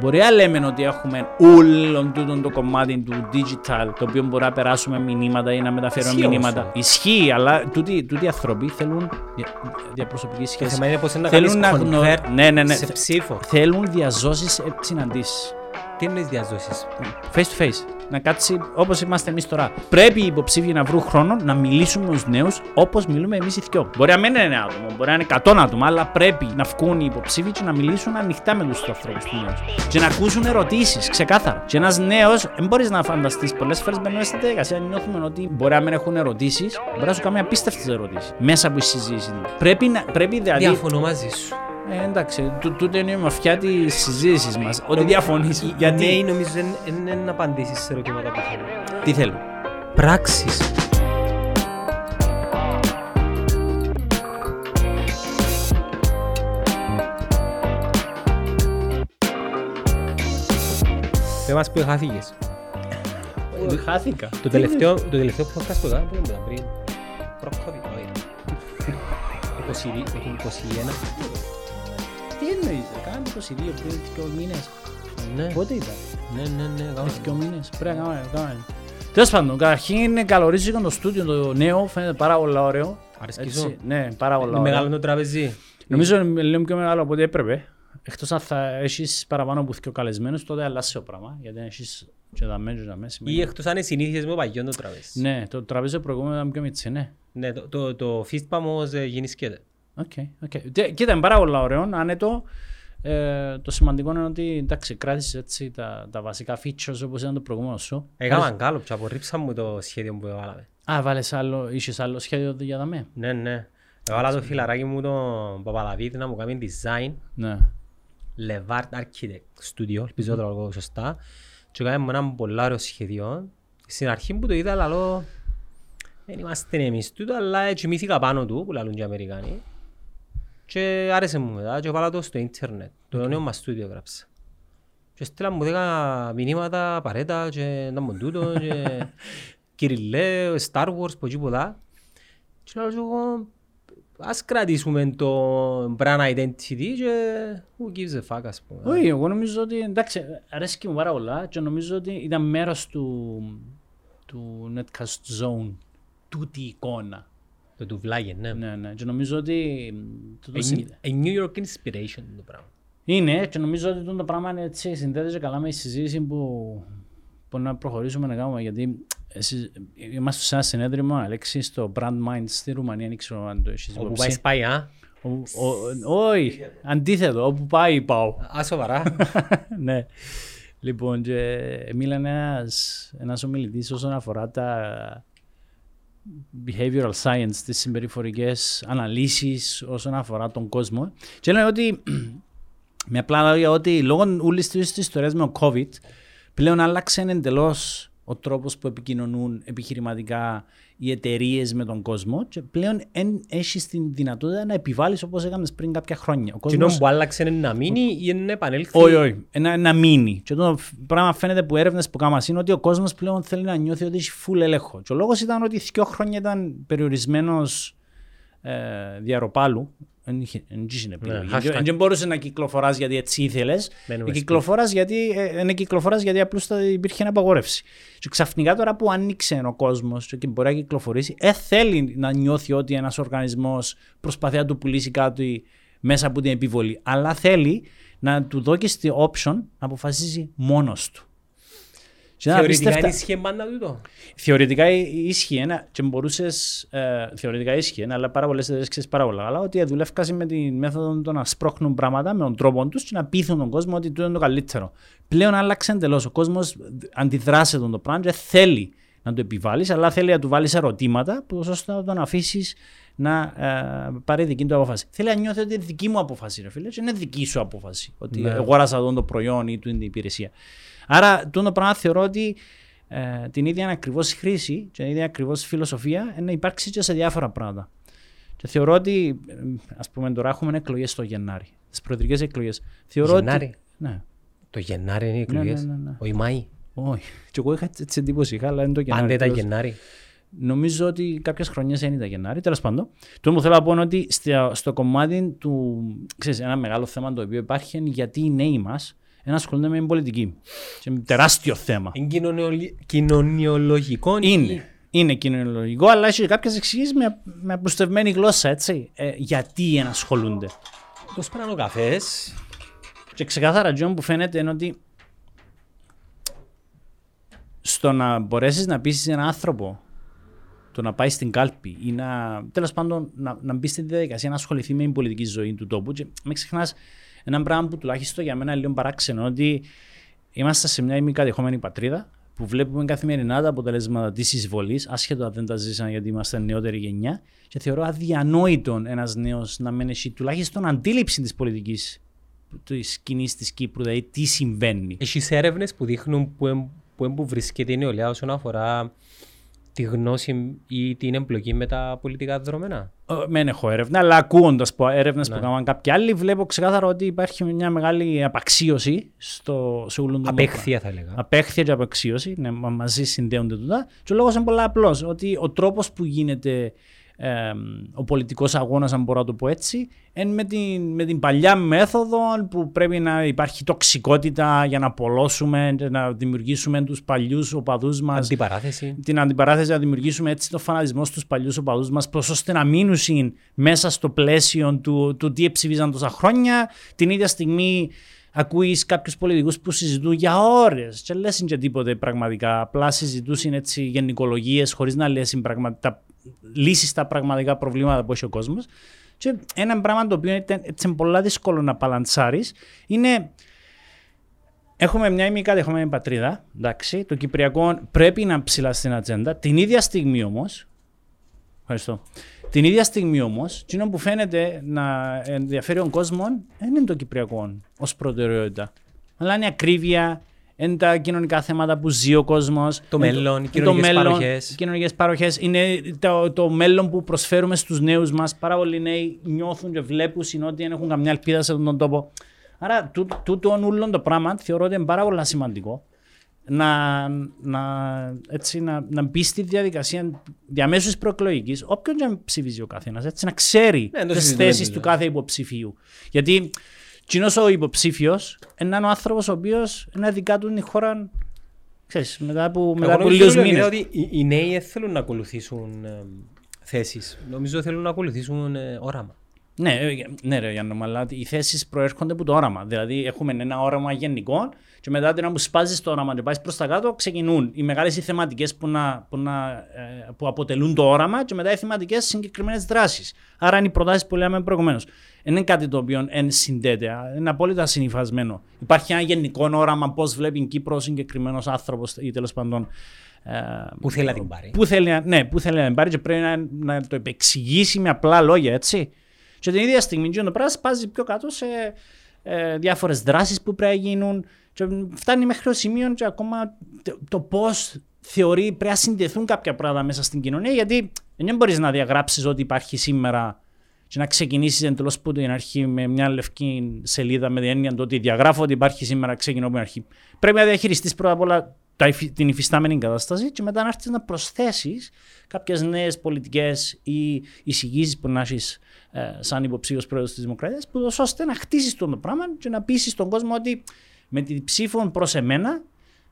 Μπορεί να λέμε ότι έχουμε όλο τούτο το κομμάτι του digital, το οποίο μπορεί να περάσουμε μηνύματα ή να μεταφέρουμε Ισχύει μηνύματα. όμως. Ισχύει, αλλά τούτοι, τούτοι οι άνθρωποι θέλουν δια, διαπροσωπική Το σχέση. θέμα είναι πώς είναι να Θέλουν κάνεις να γνω- convert ναι, ναι, ναι. σε ψήφο. Θέλουν διαζώσεις συναντήσει. Τι εννοείς διαζώσεις. Face to face. Να κάτσει όπως είμαστε εμείς τώρα. Πρέπει οι υποψήφοι να βρουν χρόνο να μιλήσουν με του νέους όπως μιλούμε εμείς οι δυο. Μπορεί να μην είναι ένα άτομο, μπορεί να είναι 100 άτομα, αλλά πρέπει να βγουν οι υποψήφοι και να μιλήσουν ανοιχτά με τους ανθρώπους τους νέους. Και να ακούσουν ερωτήσεις, ξεκάθαρα. Και ένας νέος, δεν μπορείς να φανταστείς πολλές φορές μπαίνουμε στη διαδικασία. Νιώθουμε ότι μπορεί να μην έχουν ερωτήσεις, μπορεί να σου κάνουν απίστευτε ερωτήσει μέσα από τη συζήτηση. Πρέπει, να, πρέπει δηλαδή. Διαφωνώ μαζί σου. Ε, εντάξει, τού- τούτο είναι η ομορφιά της συζήτησης μας. Ότι διαφωνείς. Οι Γιατί; νέοι νομίζω δεν δεν είναι να απαντήσεις σε ερωτήματα που θέλουν. Τι θέλουν; Πράξεις. Δεν μας πει χάθηκες. Ε, Χάθηκα. Το τελευταίο, το τελευταίο podcast που έκανα, που ήταν πριν, προ-COVID, όχι. 20, έχει 21. Τι εννοείς, ρε, κάναμε 22 πριν δύο μήνες. Ναι, Πότε ήταν, ναι, ναι, ναι, πριν έκανα. δύο μήνες. Πρέπει να κάνουμε, κάνουμε. Τέλος πάντων, καταρχήν καλωρίζικο το στούντιο το νέο, φαίνεται πάρα πολύ ωραίο. Αρέσκει Έτσι, σου. Ναι, πάρα πολύ Είναι μεγάλο ωραίο. το τραπεζί. Νομίζω είναι λίγο πιο μεγάλο από ό,τι έπρεπε. Εκτός αν θα έχεις παραπάνω από δύο καλεσμένους, τότε αλλάζει το πράγμα. Γιατί αν έχεις και τα μέσα και τα μέσα. Ή εκτός αν είναι συνήθειες με παλιό το τραπέζι. Ναι, το τραπέζι προηγούμενο ήταν πιο μίτσι, ναι. Ναι, το- το- το φίστπα όμως ε, γίνει σκέτε. Οκ, οκ. Και- Κοίτα, είναι πάρα πολύ ωραίο, άνετο. Ε, το σημαντικό είναι ότι εντάξει, κράτησες έτσι τα, τα βασικά features όπως ήταν το προηγούμενο σου. Έκαναν καλό και απορρίψαν μου το σχέδιο που έβαλαμε. Α, βάλες άλλο, είχες άλλο σχέδιο για τα με. Ναι, ναι. Έβαλα το φιλαράκι μου τον Παπαδαβίδη να μου κάνει design. Ναι. Levart Architect Studio, ελπίζω να το λέω σωστά. Και έκαμε μου ένα πολύ ωραίο σχέδιο. Στην αρχή που το είδα, λαλό, δεν είμαστε εμείς τούτο, αλλά κοιμήθηκα πάνω του, που λαλούν και οι Αμερικάνοι. Και άρεσε μου μετά και βάλα το στο ίντερνετ. Το νέο μας στούντιο έγραψα. Και στείλα μου δέκα μηνύματα παρέτα και να μου τούτο και κυριλέ, Star Wars, που εκεί πολλά. Και λέω και εγώ, ας κρατήσουμε το brand identity και who gives a fuck ας πούμε. Όχι, εγώ νομίζω ότι εντάξει, αρέσκει μου πάρα πολλά και νομίζω ότι ήταν μέρος του, του Netcast Zone τούτη η εικόνα. Το τουβλάγε, ναι. Ναι, ναι. Και νομίζω ότι το, το A συν- New- A New York inspiration το πράγμα. είναι και νομίζω ότι το πράγμα είναι έτσι, συνδέεται και καλά με τη συζήτηση που, που να προχωρήσουμε να κάνουμε γιατί εσείς, είμαστε σε ένα συνέδριο με τον Αλέξη στο Brand Minds στη Ρουμανία, δεν ξέρω αν το έχεις Όπου υπόψη. πάει σπάει, α; Ο- ο- Όχι, αντίθετο, όπου πάει πάω. Α, σοβαρά. ναι. Λοιπόν, και μίλανε ένας, ένας ομιλητής όσον αφορά τα behavioral science, τις συμπεριφορικές αναλύσεις όσον αφορά τον κόσμο. Και λένε ότι, με απλά λόγια, ότι λόγω όλης της ιστορίας με το COVID, πλέον άλλαξε εντελώς ο τρόπος που επικοινωνούν επιχειρηματικά οι εταιρείες με τον κόσμο και πλέον εν έχεις την δυνατότητα να επιβάλλεις όπως έκανες πριν κάποια χρόνια. Ο Τι κόσμος... που άλλαξε είναι να μείνει ή είναι να επανέλθει; Όχι, όχι. Ένα, να μείνει. Και το πράγμα φαίνεται που έρευνες που κάναμε είναι ότι ο κόσμος πλέον θέλει να νιώθει ότι έχει full έλεγχο. Και ο λόγος ήταν ότι δύο χρόνια ήταν περιορισμένος ε, διαρροπάλου. Δεν είχε δεν είχε επιλογή. hashtag. Δεν δεν μπορούσε να κυκλοφοράς γιατί έτσι ήθελες. Μένουμε σπίτι. Κυκλοφοράς γιατί, ε, δεν κυκλοφοράς γιατί απλώς υπήρχε ένα απαγόρευση. Και ξαφνικά τώρα που άνοιξε ο κόσμος και μπορεί να κυκλοφορήσει, ε, θέλει να νιώθει ότι ένας οργανισμός προσπαθεί να του πουλήσει κάτι μέσα από την επιβολή. Αλλά θέλει να του δώσει τη option να αποφασίσει μόνος του. Και να Θεωρητικά απίστευτα- είναι σχέμα να τούτο. Θεωρητικά ίσχυε ένα, και μπορούσες, ε, θεωρητικά ίσχυε ένα, αλλά πάρα πολλές εταιρείες ξέρεις πάρα πολλά καλά, ότι δουλεύκασαι με τη μέθοδο το να σπρώχνουν πράγματα με τον τρόπο τους και να πείθουν τον κόσμο ότι τούτο είναι το καλύτερο. Πλέον άλλαξε εντελώς. Ο κόσμος αντιδράσε τον το πράγμα και θέλει να το επιβάλλεις, αλλά θέλει να του βάλεις ερωτήματα, που ώστε να τον αφήσεις να ε, πάρει δική του απόφαση. Θέλει να νιώθει ότι είναι δική μου απόφαση, ρε φίλε, και είναι δική σου απόφαση. Ότι Ναι. αγόρασα εδώ το προϊόν ή του είναι η υπηρεσία. Άρα, το πράγμα θεωρώ ότι ε, την ίδια ακριβώς χρήση και την ίδια ακριβώς φιλοσοφία ε, να υπάρξει και σε διάφορα πράγματα. Και θεωρώ ότι, ας πούμε, τώρα έχουμε εκλογές το Γενάρη. Τις προεδρικές εκλογές. Θεωρώ Γενάρη; Ότι... Ναι. Το Γενάρη είναι οι Ναι, εκλογές; ναι, ναι, ναι. Όχι Μάη; Όχι. Και εγώ είχα έτσι εντύπωση, είχα, αλλά είναι το Γενάρη. Πάντα ήταν Τέλος. Γενάρη. Νομίζω ότι κάποιες χρονιές δεν ήταν Γενάρη. Τέλος πάντων, το που θέλω να πω είναι ότι στο, στο κομμάτι του. Ξέρεις, ένα μεγάλο θέμα το οποίο υπάρχει είναι γιατί οι νέοι μας να ασχολούνται με την πολιτική. Και είναι τεράστιο θέμα. Είναι κοινωνιολ- κοινωνιολογικό. Είναι. Είναι κοινωνιολογικό, αλλά έχει κάποιες εξηγήσεις με, με απλουστευμένη γλώσσα, έτσι. Ε, γιατί να ασχολούνται. Πώς πέραν ο καφές. Και ξεκάθαρα, Τζον, που φαίνεται είναι ότι στο να μπορέσεις να πείσεις έναν άνθρωπο το να πάει στην κάλπη ή να, τέλος πάντων, να, να μπει στη διαδικασία να ασχοληθεί με την πολιτική ζωή του τόπου. Και μην ξεχνάς ένα πράγμα που τουλάχιστον για μένα είναι λίγο παράξενο, ότι είμαστε σε μια ημικατεχόμενη πατρίδα που βλέπουμε καθημερινά τα αποτελέσματα της εισβολής, άσχετο αν δεν τα ζήσαν γιατί είμαστε νεότερη γενιά. Και θεωρώ αδιανόητο ένας νέος να μένει έχει τουλάχιστον αντίληψη της πολιτικής της κοινής της Κύπρου, δηλαδή τι συμβαίνει. Έχεις έρευνες που δείχνουν που, εμ- που, εμ- που βρίσκεται η νεολαία όσον αφορά τη γνώση ή την εμπλοκή με τα πολιτικά δεδομένα; Ε, Δεν έχω έρευνα, αλλά ακούγοντας έρευνες Ναι. που κάνουν κάποιοι άλλοι, βλέπω ξεκάθαρα ότι υπάρχει μια μεγάλη απαξίωση στο, σε όλο τον τόπο. Απέχθεια θα έλεγα. Απέχθεια και απαξίωση, ναι, μα- μαζί συνδέονται τούτα. Και ο λόγος είναι πολύ απλός. Ότι ο τρόπος που γίνεται ε, ο πολιτικός αγώνας, αν μπορώ να το πω έτσι, είναι με την, με την παλιά μέθοδο που πρέπει να υπάρχει τοξικότητα για να απολώσουμε, και να δημιουργήσουμε τους παλιούς οπαδούς μας Αντιπαράθεση. την αντιπαράθεση να δημιουργήσουμε έτσι το φανατισμό στους παλιούς οπαδούς μας προς ώστε να μείνουν μέσα στο πλαίσιο του, του τι ψηφίζαν τόσα χρόνια. Την ίδια στιγμή ακούεις κάποιους πολιτικούς που συζητούν για ώρες και λες και τίποτε πραγματικά. Απλά συζητούν έτσι γενικολογίες χωρίς να λες πραγματικά, λύσεις στα πραγματικά προβλήματα που έχει ο κόσμος. Και ένα πράγμα το οποίο είναι έτσι πολλά δύσκολο να παλαντσάρεις είναι Έχουμε μια ημικατεχόμενη πατρίδα. Εντάξει, το Κυπριακό πρέπει να ψηλά στην ατζέντα. Την ίδια στιγμή όμω. Ευχαριστώ. Την ίδια στιγμή όμως, εκείνο που φαίνεται να ενδιαφέρει τον κόσμο δεν είναι το Κυπριακό ως προτεραιότητα. Αλλά είναι η ακρίβεια, είναι τα κοινωνικά θέματα που ζει ο κόσμος. Το μέλλον, οι κοινωνικές παροχές. Οι κοινωνικές παροχές είναι το, το μέλλον που προσφέρουμε στους νέους μας. Πάρα πολλοί νέοι νιώθουν και βλέπουν ότι δεν έχουν καμιά ελπίδα σε αυτόν τον τόπο. Άρα, τούτο τούτο όλο το πράγμα θεωρώ ότι είναι πάρα πολύ σημαντικό να, να, έτσι, να, να μπει στη διαδικασία διαμέσους προεκλογικής, όποιον και αν ψηφίζει ο καθένας, έτσι να ξέρει Ναι, το τις συζητούμε θέσεις τούτο. του κάθε υποψηφίου. Γιατί κοινός ο υποψήφιος είναι ο άνθρωπος ο οποίος είναι δικά του η χώρα. Ξέρεις, μετά από, μετά Εγώ από νομίζω λίγους Λεωνίδα, μήνες. ότι οι- οι νέοι δεν θέλουν να ακολουθήσουν ε, θέσεις. Νομίζω θέλουν να ακολουθήσουν ε, όραμα. Ναι, ε, ναι, ρε Γιάννο, αλλά οι θέσεις προέρχονται από το όραμα. Δηλαδή, έχουμε ένα όραμα γενικό και μετά την ώρα που σπάζεις το όραμα και πάεις προς τα κάτω, ξεκινούν οι μεγάλες θεματικές που, να, που, να, ε, που αποτελούν το όραμα και μετά οι θεματικές συγκεκριμένες δράσεις. Άρα είναι οι προτάσεις που λέμε προηγουμένως. Δεν είναι κάτι το οποίο εν συνδέεται, α, είναι απόλυτα συνυφασμένο. Υπάρχει ένα γενικό όραμα πώς βλέπει η Κύπρο ο συγκεκριμένος άνθρωπος ή τέλος πάντων. ε, Που θέλει να την πάρει. Πού θέλει, να- ναι, πού θέλει να την πάρει και πρέπει να, να το επεξηγήσει με απλά λόγια, έτσι. Και την ίδια στιγμή το πράγμα σπάζει πιο κάτω σε ε, διάφορες δράσεις που πρέπει να γίνουν. Και φτάνει μέχρι το σημείο και ακόμα το, το πώς θεωρεί πρέπει να συνδεθούν κάποια πράγματα μέσα στην κοινωνία. Γιατί δεν μπορείς να διαγράψεις ότι υπάρχει σήμερα και να ξεκινήσεις εντελώ από την αρχή με μια λευκή σελίδα με την έννοια του ότι διαγράφω ότι υπάρχει σήμερα, ξεκινώ από την αρχή. Πρέπει να διαχειριστείς πρώτα απ' όλα τα υφι- την υφιστάμενη κατάσταση και μετά να έρθεις να προσθέσεις κάποιες νέες πολιτικές ή εισηγήσεις που να έχεις ε, σαν υποψήφιος πρόεδρος της Δημοκρατίας, που ώστε να χτίσεις το πράγμα και να πείσει τον κόσμο ότι με την ψήφο προς εμένα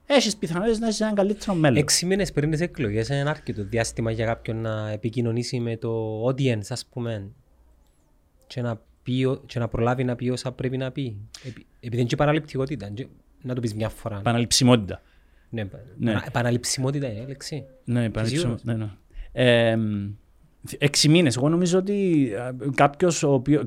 έχεις πιθανότητες να έχεις ένα καλύτερο μέλλον. Έξι μήνες πριν τις εκλογές είναι ένα αρκετό διάστημα για κάποιον να επικοινωνήσει με το audience, ας πούμε, και να, πει, ο- και να προλάβει να πει όσα πρέπει να πει. Επει- Επειδή είναι και παραληπτικότητα, και να το πεις μια φορά. Επαναληψιμότητα. Ναι, πα- Ναι. παρα- επαναληψιμότητα είναι η λέξη. Ναι, Είσαι παρεξηγώ. σίγουρος; Ναι, ναι. Ε, έξι μήνες. Εγώ νομίζω ότι κάποιος ο οποίος.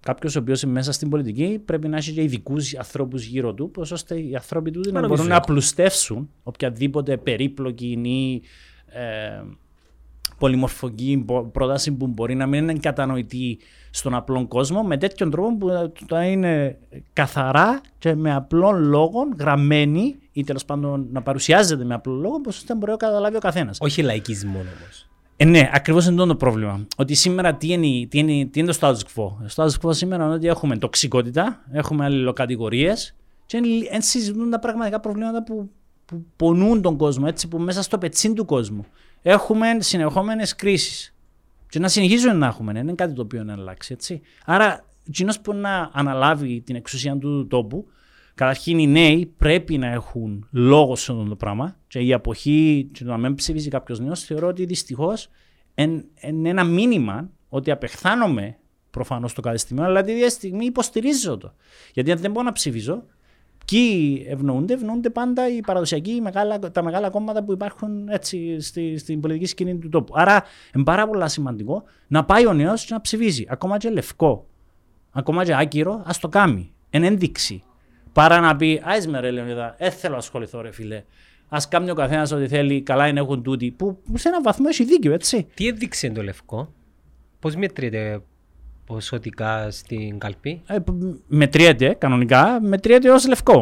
Κάποιος ο οποίος είναι μέσα στην πολιτική πρέπει να έχει και ειδικούς ανθρώπους γύρω του, προς ώστε οι άνθρωποι του να νομίζω μπορούν να έχω. απλουστεύσουν οποιαδήποτε περίπλοκη ή ε, πολυμορφική μπο- πρόταση που μπορεί να μην είναι κατανοητή στον απλό κόσμο με τέτοιον τρόπο που θα είναι καθαρά και με απλό λόγο γραμμένη ή τέλος πάντων να παρουσιάζεται με απλό λόγο ώστε να μπορεί να καταλάβει ο καθένας. Όχι λαϊκισμό όμως. Ε, ναι, ακριβώς είναι αυτό το πρόβλημα. Ότι σήμερα τι είναι, τι είναι, τι είναι το status quo. Το status quo σήμερα είναι ότι έχουμε τοξικότητα, έχουμε αλληλοκατηγορίες και δεν συζητούν τα πραγματικά προβλήματα που, που πονούν τον κόσμο, έτσι, που μέσα στο πετσίν του κόσμου. Έχουμε συνεχόμενες κρίσεις. Και να συνεχίζουμε να έχουμε, δεν είναι κάτι το οποίο να αλλάξει. Έτσι. Άρα, εκείνο που να αναλάβει την εξουσία του τόπου Καταρχήν οι νέοι πρέπει να έχουν λόγος σε αυτό το πράγμα και η αποχή και το να μην ψηφίζει κάποιος νέος θεωρώ ότι δυστυχώς είναι ένα μήνυμα ότι απεχθάνομαι προφανώς το κάθε στιγμή, αλλά τη ίδια στιγμή υποστηρίζω το. Γιατί αν δεν μπορώ να ψηφίζω, Ποιοι ευνοούνται, ευνοούνται πάντα οι παραδοσιακοί, μεγάλα, τα μεγάλα κόμματα που υπάρχουν έτσι στη, στην πολιτική σκηνή του τόπου. Άρα είναι πάρα πολύ σημαντικό να πάει ο νέος να ψηφίζει. Ακόμα και λευκό, ακόμα και άκυρο, ας το κάνει. Εν ένδειξη. Παρά να πει, Α με ρε Λεωνίδα, δεν θέλω να ασχοληθώ, ρε φιλέ. Α κάνει ο καθένας ό,τι θέλει, καλά είναι έχουν τούτοι. Που, που σε έναν βαθμό έχει δίκιο, έτσι. Τι έδειξε το λευκό, πώς μετρείται ποσοτικά στην καλπή. Ε, μετριέται κανονικά, μετριέται ως λευκό.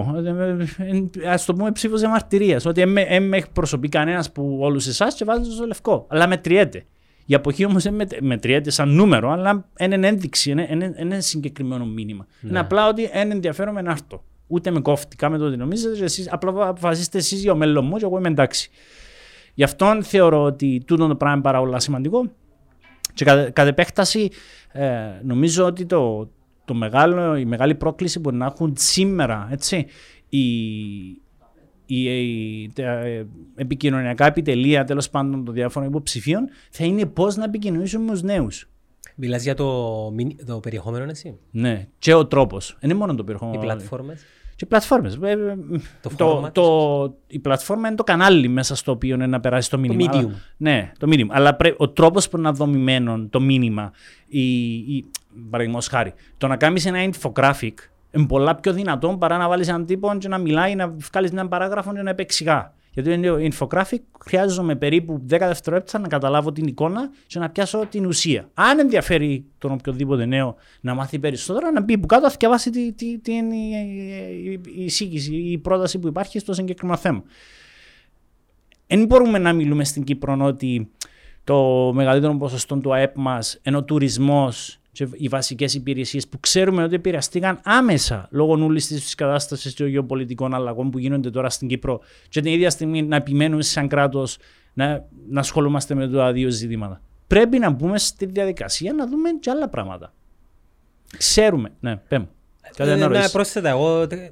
Α το πούμε ψήφο διαμαρτυρία. Ότι δεν με εκπροσωπεί κανένας που όλους εσάς και βάζει στο λευκό. Αλλά μετριέται. Η αποχή όμως δεν μετριέται σαν νούμερο, αλλά είναι ένδειξη, είναι, είναι συγκεκριμένο μήνυμα. Ναι. Είναι απλά ότι δεν ενδιαφέρομαι να έρθω. Ούτε με κόφτει με το ότι νομίζετε, εσείς, απλά αποφασίστε εσείς για ο μέλλον μου και εγώ είμαι εντάξει. Γι' αυτό θεωρώ ότι τούτο το πράγμα είναι πάρα πολύ σημαντικό. Και κατ' επέκταση, ε, νομίζω ότι το, το μεγάλο, η μεγάλη πρόκληση που να έχουν σήμερα έτσι, οι, οι, οι τα ε, επικοινωνιακά επιτελεία τέλος πάντων των διάφορων υποψηφίων θα είναι πώς να επικοινωνήσουμε με τους νέους. Μιλάς για το, το περιεχόμενο, εσύ. Ναι, και ο τρόπος. Δεν είναι μόνο το περιεχόμενο. Οι πλατφόρμες; Και πλατφόρμες. Ε, το, το, το, η πλατφόρμα είναι το κανάλι μέσα στο οποίο είναι να περάσει το μήνυμα. Το medium. ναι, το medium. Αλλά πρέ, ο τρόπος που είναι δομημένο το μήνυμα, η, η, παραδείγματος χάρη, το να κάνεις ένα infographic είναι πολλά πιο δυνατό παρά να βάλεις έναν τύπο και να μιλάει, να βγάλεις έναν παράγραφο και να επεξηγά. Γιατί το infographic χρειάζομαι περίπου 10 δευτερόλεπτα να καταλάβω την εικόνα και να πιάσω την ουσία. Αν ενδιαφέρει τον οποιοδήποτε νέο να μάθει περισσότερο, να μπει που κάτω, να διαβάσει τι, τι, τι είναι η, εισήγηση, η πρόταση που υπάρχει στο συγκεκριμένο θέμα. Δεν μπορούμε να μιλούμε στην Κύπρο ότι το μεγαλύτερο ποσοστό του ΑΕΠ μας ενώ ο τουρισμός και οι βασικές υπηρεσίες που ξέρουμε ότι επηρεαστήκαν άμεσα λόγω όλης της κατάστασης των γεωπολιτικών αλλαγών που γίνονται τώρα στην Κύπρο, και την ίδια στιγμή να επιμένουμε σαν κράτος να, να ασχολούμαστε με τα δύο ζητήματα. Πρέπει να μπούμε στη διαδικασία να δούμε και άλλα πράγματα. Ξέρουμε. Ναι, πέμπω. Ε, να πρόσθετα, εγώ ε,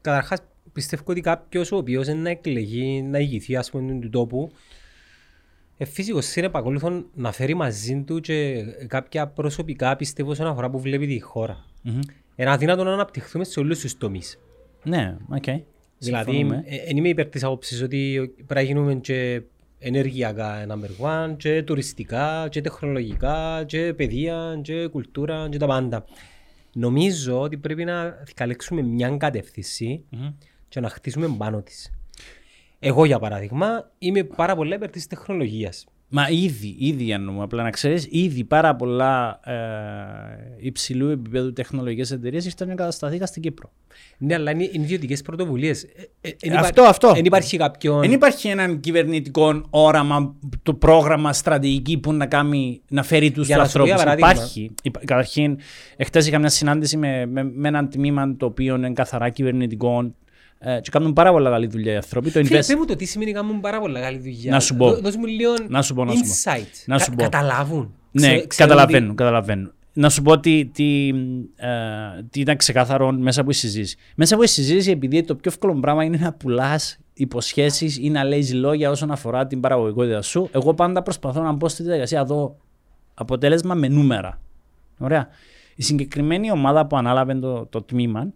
καταρχάς πιστεύω ότι κάποιος ο οποίος είναι να εκλεγεί, να ηγηθεί ας πούμε του τόπου, ε, φυσικό είναι επακολούθο να φέρει μαζί του και κάποια προσωπικά πιστεύω όσον αφορά που βλέπει τη χώρα. Mm-hmm. Είναι αδύνατο να αναπτυχθούμε σε όλους τους τομείς. Ναι, ok. Okay. Δηλαδή, δεν ε, είμαι υπέρ της άποψης ότι πρέπει να γίνουμε και ενεργειακά number one, και τουριστικά, και τεχνολογικά, και παιδεία, και κουλτούρα, και τα πάντα. Νομίζω ότι πρέπει να διαλέξουμε μια κατεύθυνση mm-hmm. και να χτίσουμε πάνω της. Εγώ για παράδειγμα είμαι πάρα πολύ υπέρ της τεχνολογίας. Μα ήδη, ήδη εννοούμε, απλά να ξέρεις, ήδη πάρα πολλά ε, υψηλού επίπεδου τεχνολογικές εταιρείες ήρθαν να κατασταθήκαν στην Κύπρο. Ναι, αλλά είναι ιδιωτικές πρωτοβουλίες. Ε, ε, αυτό, αυτό. Δεν υπάρχει κάποιον. Δεν υπάρχει έναν κυβερνητικό όραμα, το πρόγραμμα στρατηγική που να, κάνει, να φέρει τους ανθρώπους. Υπάρχει. Καταρχήν, εχθές είχα μια συνάντηση με, με, με έναν τμήμα το οποίο είναι καθαρά κυβερνητικό ε, και κάνουν πάρα πολλά καλή δουλειά οι άνθρωποι. Το Φίλε, invest... μου το τι σημαίνει κάνουν πάρα πολλά καλή δουλειά. Να σου πω. Δώσ' μου λίγο να σου πω, να insight. Να σου πω. καταλάβουν. Ναι, καταλαβαίνουν, ότι... καταλαβαίνουν. Να σου πω τι, τι, ε, τι ήταν ξεκάθαρο μέσα από τη συζήτηση. Μέσα από τη συζήτηση, επειδή το πιο εύκολο πράγμα είναι να πουλάς υποσχέσεις ή να λέεις λόγια όσον αφορά την παραγωγικότητα σου, εγώ πάντα προσπαθώ να μπω στη διαδικασία εδώ αποτέλεσμα με νούμερα. Ωραία. Η συγκεκριμένη ομάδα που ανάλαβε το, το τμήμα ε,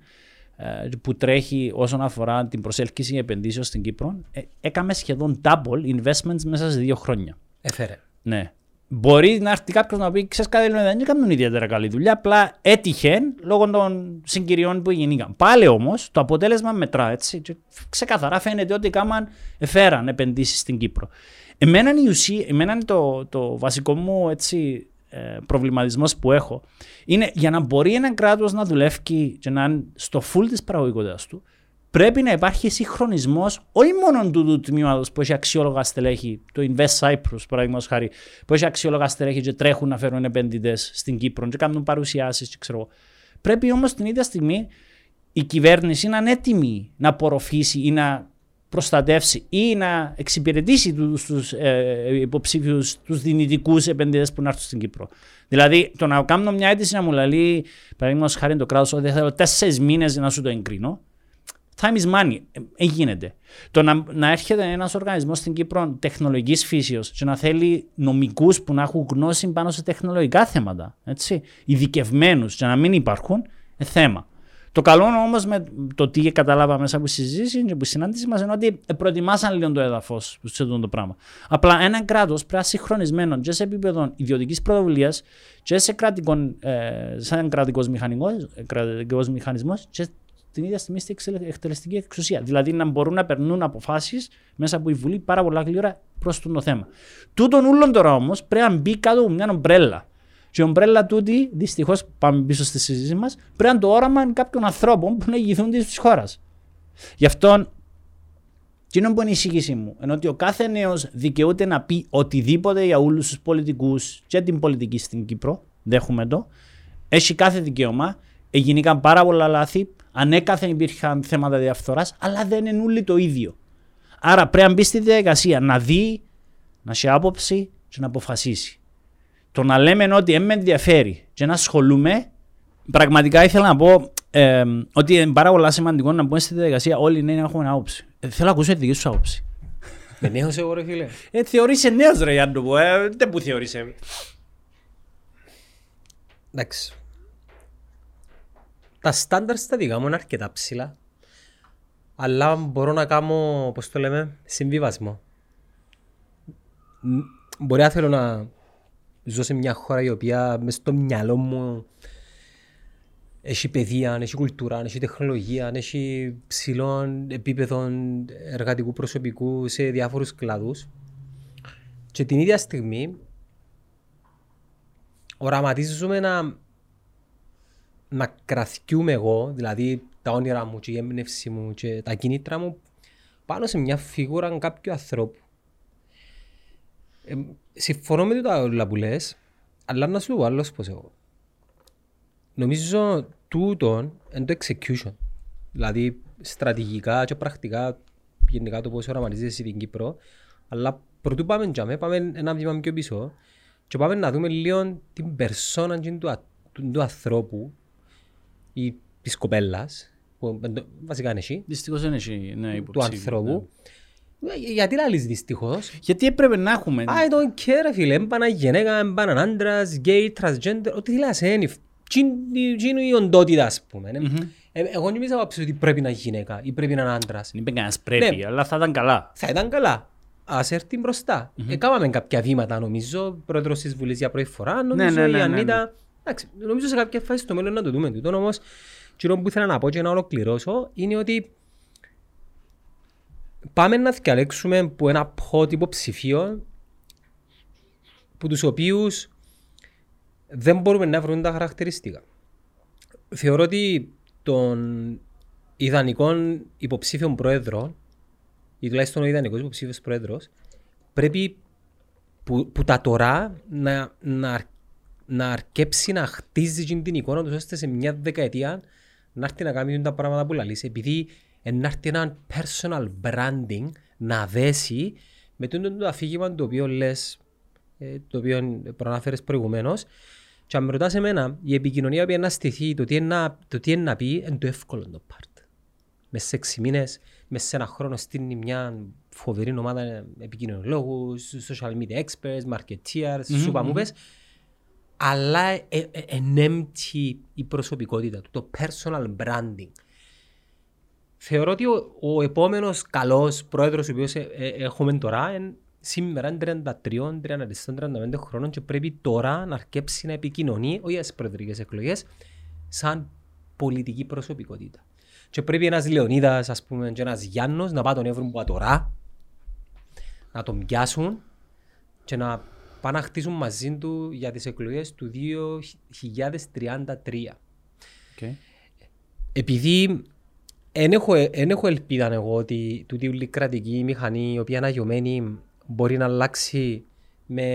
που τρέχει όσον αφορά την προσέλκυση επενδύσεων στην Κύπρο, ε, έκαμε σχεδόν double investments μέσα σε δύο χρόνια. Έφερε. Ναι. Μπορεί να έρθει κάποιος να πει: Ξέρεις κάτι, δεν έκαναν ιδιαίτερα καλή δουλειά. Απλά έτυχε λόγω των συγκυριών που γεννήκαν. Πάλι όμως το αποτέλεσμα μετρά έτσι. Και ξεκαθαρά φαίνεται ότι κάμαν, εφέραν επενδύσεις στην Κύπρο. Εμένα, η ουσία, εμένα είναι το, το βασικό μου έτσι, ε, προβληματισμός που έχω είναι για να μπορεί ένα κράτος να δουλεύει και να είναι στο full της παραγωγικότητας του, πρέπει να υπάρχει συγχρονισμός όχι μόνο του, του τμήματος που έχει αξιόλογα στελέχη, το Invest Cyprus παραδείγματο χάρη, που έχει αξιόλογα στελέχη και τρέχουν να φέρουν επενδυτές στην Κύπρο και κάνουν παρουσιάσεις, ξέρω. Πρέπει όμως την ίδια στιγμή η κυβέρνηση να είναι έτοιμη να απορροφήσει ή να προστατεύσει ή να εξυπηρετήσει τους, τους ε, υποψήφιους, τους δυνητικούς επενδυτές που να έρθουν στην Κύπρο. Δηλαδή, το να κάνω μια αίτηση να μου λέει, παραδείγματος χάρη το κράτος, ότι θέλω τέσσερις μήνες να σου το εγκρίνω, time is money. Ε, γίνεται. Το να, να έρχεται ένας οργανισμός στην Κύπρο τεχνολογικής φύσεως και να θέλει νομικούς που να έχουν γνώση πάνω σε τεχνολογικά θέματα, έτσι, ειδικευμένους και να μην υπάρχουν, ε, θέμα. Το καλό όμως με το τι καταλάβα μέσα από τη συζήτηση και από τη συνάντηση μας είναι ότι προετοιμάσαν λίγο το έδαφος σε αυτό το πράγμα. Απλά ένα κράτος πρέπει να συγχρονισμένο και σε επίπεδο ιδιωτικής πρωτοβουλίας και σε κρατικό, ε, σαν κρατικός μηχανισμός και την ίδια στιγμή στην εκτελεστική εξουσία. Δηλαδή να μπορούν να περνούν αποφάσεις μέσα από η Βουλή πάρα πολλά γλύωρα προς το θέμα. Τούτον ούλον τώρα όμως πρέπει να μπει κάτω από μια ομπρέλα. Και η ομπρέλα τούτη, δυστυχώς, πάμε πίσω στη συζήτηση μας, πρέπει να το όραμα κάποιων ανθρώπων που να ηγηθούν της χώρας. Γι' αυτό, τι είναι που είναι η εισήγησή μου, ενώ ότι ο κάθε νέος δικαιούται να πει οτιδήποτε για όλους τους πολιτικούς και την πολιτική στην Κύπρο, δέχομαι το, έχει κάθε δικαίωμα, έγιναν πάρα πολλά λάθη, ανέκαθεν υπήρχαν θέματα διαφθοράς, αλλά δεν είναι όλοι το ίδιο. Άρα πρέπει να μπει στη διαδικασία να δει, να σε άποψη και να αποφασίσει. Το να λέμε ότι δεν με ενδιαφέρει και να ασχολούμαι, πραγματικά ήθελα να πω ε, ότι είναι πάρα πολύ σημαντικό να μπούμε στη διαδικασία όλοι να έχουμε άποψη. Ε, θέλω να ακούσω τη δική σου άποψη. Με νέος εγώ ρε φίλε. Ε, θεωρείσαι νέος ρε Γιάννου ε, δεν που θεωρείσαι. Εντάξει. Τα στάνταρ στα δικά μου είναι αρκετά ψηλά. Αλλά μπορώ να κάνω, πώς το λέμε, συμβιβασμό. Μπορεί να θέλω να ζω σε μια χώρα η οποία μες στο μυαλό μου έχει παιδεία, έχει κουλτούρα, έχει τεχνολογία, έχει ψηλών επίπεδων εργατικού προσωπικού σε διάφορους κλάδους. Και την ίδια στιγμή οραματίζουμε να, να κρατιούμε εγώ, δηλαδή τα όνειρα μου και η έμπνευση μου και τα κίνητρα μου πάνω σε μια φίγουρα κάποιου ανθρώπου. Ε, συμφωνώ με το όλα που λες, αλλά να σου πω άλλος πως εγώ. Νομίζω τούτον είναι το execution. Δηλαδή στρατηγικά και πρακτικά γενικά το πώς οραματίζεσαι την Κύπρο, αλλά πρωτού πάμε τζάμε, πάμε ένα βήμα πιο πίσω και πάμε να δούμε λίγο την περσόνα του, του, του ανθρώπου ή της κοπέλας, που βασικά είναι εσύ, Δυστυχώς είναι εσύ, ναι, του ανθρώπου, ναι. Ε, γιατί λάλης δυστυχώς; Γιατί έπρεπε να έχουμε. I don't care φίλε, έμπανα γυναίκα, έμπανα άντρας, γκέι, transgender, ό,τι θέλει να είναι. Τι είναι η οντότητα ας πούμε. Ε, εγώ δεν είπα ότι πρέπει να είναι γυναίκα ή πρέπει να είναι άντρας. Δεν είπε κανένας πρέπει, ναι. αλλά θα ήταν καλά. Θα ήταν καλά. Ας έρθει μπροστά. Έκαναμε κάποια βήματα νομίζω, πρόεδρος της Βουλής για πρώτη φορά, Ναι, νομίζω ναι, η ναι, ναι, Ανίτα. Εντάξει, νομίζω σε κάποια φάση στο μέλλον να το δούμε τούτο, όμως το που ήθελα να πω και να ολοκληρώσω είναι ότι πάμε να διαλέξουμε από ένα πόντ υποψηφίων που τους οποίους δεν μπορούμε να βρούμε τα χαρακτηριστικά. Θεωρώ ότι των ιδανικών υποψήφιων πρόεδρων ή τουλάχιστον ο ιδανικός υποψήφιος πρόεδρος πρέπει που, που τα τώρα να, να, να αρκέψει να χτίζει την εικόνα τους ώστε σε μια δεκαετία να έρθει να κάνει τα πράγματα που λαλείς επειδή να έρθει ένα personal branding να δέσει με το, το αφήγημα το οποίο λες, ε, το οποίο προανάφερες προηγουμένως και αν με ρωτάς εμένα, η επικοινωνία που είναι να στηθεί, το τι είναι να, το τι είναι να πει, είναι το εύκολο το part. Μέσα σε έξι μήνες, μέσα σε ένα χρόνο στείλει μια φοβερή ομάδα επικοινωνιολόγους, social media experts, marketeers, mm-hmm. σου μου πες, αλλά ενέμπτει η προσωπικότητα του, το personal branding θεωρώ ότι ο, ο επόμενος καλός πρόεδρος ο οποίος ε, ε, έχουμε τώρα είναι σήμερα 33, 34, 35 χρόνων και πρέπει τώρα να αρκέψει να επικοινωνεί, όχι στι προεδρικές εκλογές, σαν πολιτική προσωπικότητα. Και πρέπει ένας Λεωνίδας, ας πούμε, και ένας Γιάννος να πάει τον Εύρουν που τώρα, να τον πιάσουν και να πάνε να χτίσουν μαζί του για τις εκλογές του 2033. Okay. Επειδή Εν έχω, εν έχω ελπίδα εγώ ότι τούτη η κρατική μηχανή η οποία είναι αγιωμένη μπορεί να αλλάξει με,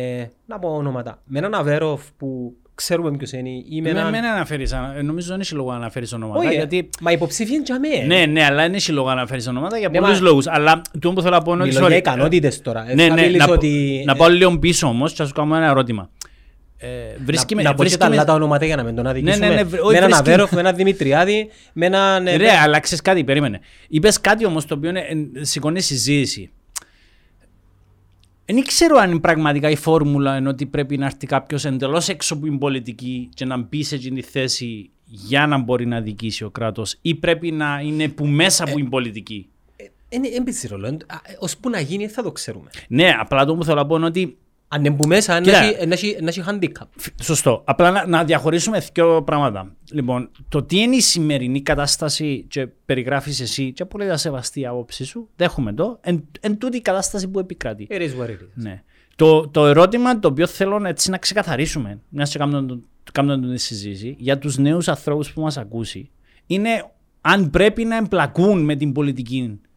να πω ονόματα, με έναν Αβέροφ που ξέρουμε ποιος είναι ή με Με, έναν... με αναφέρεις, ανα- νομίζω δεν έχει λόγο να αναφέρεις ονόματα. Όχι, γιατί, μα υποψήφοι είναι για μέ. ναι, ναι, αλλά δεν έχει λόγο να αναφέρεις ονόματα για Ναι, πολλούς μα- λόγους. Αλλά το που θέλω να πω είναι ότι... Μιλώ για sorry, ικανότητες τώρα. Ε, Ναι, θα ναι, μιλήσω να, πω- ότι- να πάω λίγο πίσω όμως και θα σου κάνω ένα ερώτημα. Ε, βρίσκει να, με- να πω και βρίσκει τα με- άλλα τα ονόματα για να μην τον αδικήσουμε. ναι, ναι, βρ- όχι, με έναν βρίσκει- Αβέροφ, με έναν Δημητριάδη, με έναν... ε, Ρε, αλλά ξέρεις κάτι, περίμενε. Είπες κάτι όμως το οποίο ε, ε, σηκώνει συζήτηση. Δεν ξέρω αν είναι πραγματικά η φόρμουλα ενώ ότι πρέπει να έρθει κάποιο εντελώ έξω από την πολιτική και να μπει σε εκείνη τη θέση για να μπορεί να δικήσει ο κράτο, ή πρέπει να είναι που μέσα από την πολιτική. Είναι έμπιση ρόλο. Ε, Ως που να γίνει θα το ξέρουμε. Ναι, απλά το που θέλω να πω είναι ότι. Αν είναι που μέσα, να Κοίτα. έχει- να έχει- να έχει handicap. Σωστό. Απλά να, να διαχωρίσουμε δύο πράγματα. Λοιπόν, το τι είναι η σημερινή κατάσταση και περιγράφεις εσύ, και πολύ σεβαστή η άποψή σου, δέχομαι το, εν, εν τούτη η κατάσταση που επικρατεί. It is what it is. Ναι. Το, το ερώτημα το οποίο θέλω να- έτσι να ξεκαθαρίσουμε, μιας και κάνουμε, κάνουμε τη συζήτηση, για τους νέους ανθρώπους που μας ακούσει, είναι αν πρέπει να εμπλακούν με την πολιτική α,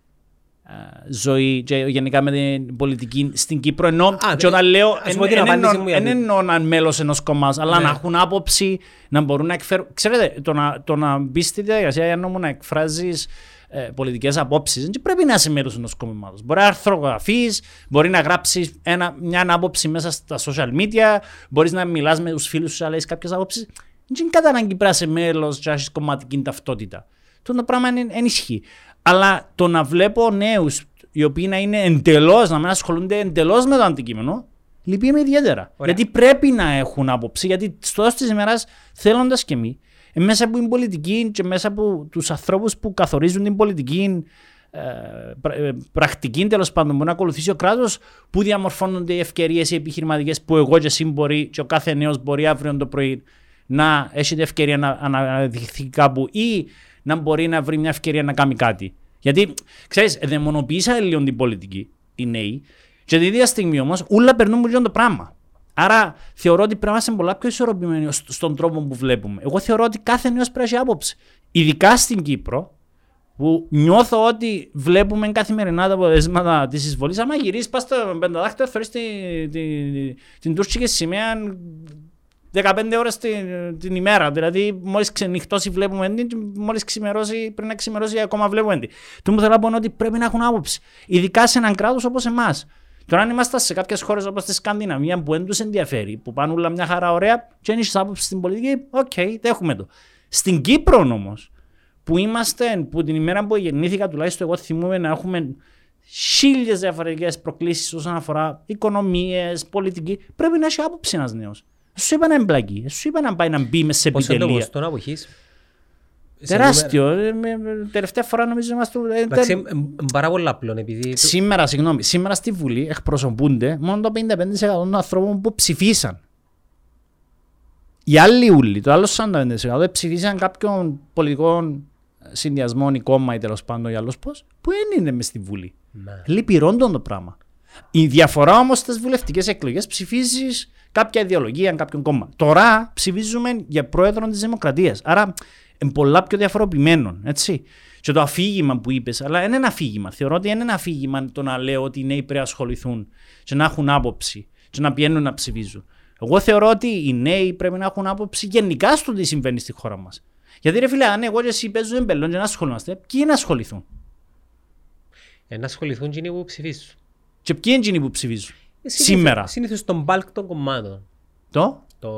ζωή και γενικά με την πολιτική στην Κύπρο. Ενώ Α, και όταν λέω, ας πω την απάντηση μου για δεν το- εννοώ να είναι μέλος ενός κομμάτου, αλλά Ναι. να έχουν άποψη, να μπορούν να εκφέρουν. Ξέρετε, το να, το να μπεις στη διαδικασία για να μου να εκφράζεις ε, πολιτικές απόψεις, δεν πρέπει να είσαι μέρος ενός κόμματος. Μπορεί να αρθρογραφείς, μπορεί να γράψεις ένα, μια άποψη μέσα στα social media, μπορείς να μιλάς με τους φίλους σου να λες κάποιες απόψεις. Δεν είναι κατά ανάγκη πρέπει να είσαι μέλος και να έχεις κομματική ταυτότητα. Το το πράγμα είναι ενισχύει. Αλλά το να βλέπω νέους οι οποίοι να είναι εντελώς, να μην ασχολούνται εντελώς με το αντικείμενο, λυπεί ιδιαίτερα. Ωραία. Γιατί πρέπει να έχουν άποψη, γιατί στο τέλο της ημέρας, θέλοντας και εμείς, ε, μέσα από την πολιτική και μέσα από τους ανθρώπους που καθορίζουν την πολιτική ε, πρα- ε, πρακτική τέλος πάντων που να ακολουθήσει ο κράτος, που διαμορφώνονται οι ευκαιρίες οι επιχειρηματικές που εγώ και εσύ μπορεί και ο κάθε νέος μπορεί αύριο το πρωί να έχει την ευκαιρία να αναδειχθεί κάπου ή να μπορεί να βρει μια ευκαιρία να κάνει κάτι. Γιατί, ξέρεις, δαιμονοποίησα λίγο την πολιτική, οι νέοι, και την ίδια στιγμή όμως, όλα περνούν από το πράγμα. Άρα θεωρώ ότι πρέπει να είμαστε πολλά πιο ισορροπημένοι σ- στον τρόπο που βλέπουμε. Εγώ θεωρώ ότι κάθε νέος πρέπει να έχει άποψη. Ειδικά στην Κύπρο, που νιώθω ότι βλέπουμε καθημερινά τα αποτελέσματα της εισβολής. Άμα γυρίσεις, πας στο πενταδάκτυλο, θεωρεί την, την, την τουρκική σημαία 15 ώρες την, την ημέρα. Δηλαδή, μόλις ξενυχτώσει, βλέπουμε την, και μόλις ξημερώσει, πριν να ξημερώσει, ακόμα βλέπουμε την. Το μου θέλω να πω είναι ότι πρέπει να έχουν άποψη. Ειδικά σε έναν κράτος όπως εμάς. Τώρα, αν είμαστε σε κάποιες χώρες όπως τη Σκανδιναβία που δεν τους ενδιαφέρει, που πάνε όλα μια χαρά ωραία, και αν έχεις άποψη στην πολιτική, οκ, δέχουμε το. Στην Κύπρο όμως, που είμαστε, που την ημέρα που γεννήθηκα, τουλάχιστον εγώ θυμούμαι να έχουμε χίλιες διαφορετικές προκλήσεις όσον αφορά οικονομίες, πολιτική, πρέπει να έχει άποψη ένας νέος. Σου είπα να εμπλακεί, σου είπα να πάει να μπει μες σε Πόσο είναι το επιτελεία. ποσοστό αποχής. Τεράστιο. ε, με- με- Τελευταία φορά νομίζω είμαστε. ε, Εντάξει, τε- ε, ε, πάρα πολλά απλό επειδή... το- Σήμερα, συγγνώμη, σήμερα στη Βουλή εκπροσωπούνται μόνο το 55% των ανθρώπων που ψηφίσαν. Οι άλλοι ούλοι, το άλλο 45% ψηφίσαν κάποιον πολιτικό συνδυασμό ή κόμμα ή τέλος πάντων ή άλλος πώς, που δεν είναι μες στη Βουλή. Ναι. Λυπηρών το πράγμα. Η διαφορά όμως στις βουλευτικές εκλογές ψηφίζεις κάποια ιδεολογία, κάποιον κόμμα. Τώρα ψηφίζουμε για πρόεδρο της Δημοκρατίας. Άρα είναι πολλά πιο διαφοροποιημένο. Έτσι. Και το αφήγημα που είπες, αλλά είναι ένα αφήγημα. Θεωρώ ότι είναι ένα αφήγημα το να λέω ότι οι νέοι πρέπει να ασχοληθούν και να έχουν άποψη και να πηγαίνουν να ψηφίζουν. Εγώ θεωρώ ότι οι νέοι πρέπει να έχουν άποψη γενικά στο τι συμβαίνει στη χώρα μας. Γιατί ρε φίλε, αν εγώ και εσύ παίζουμε μπελόν και να ασχολούμαστε, ποιοι να ασχοληθούν; Ε, να ασχοληθούν και είναι που ψηφίσουν. Και ποιοι είναι εκείνοι που ψηφίζουν; Ε, συνήθως- Σήμερα. Συνήθως τον bulk των κομμάτων. Το; Το...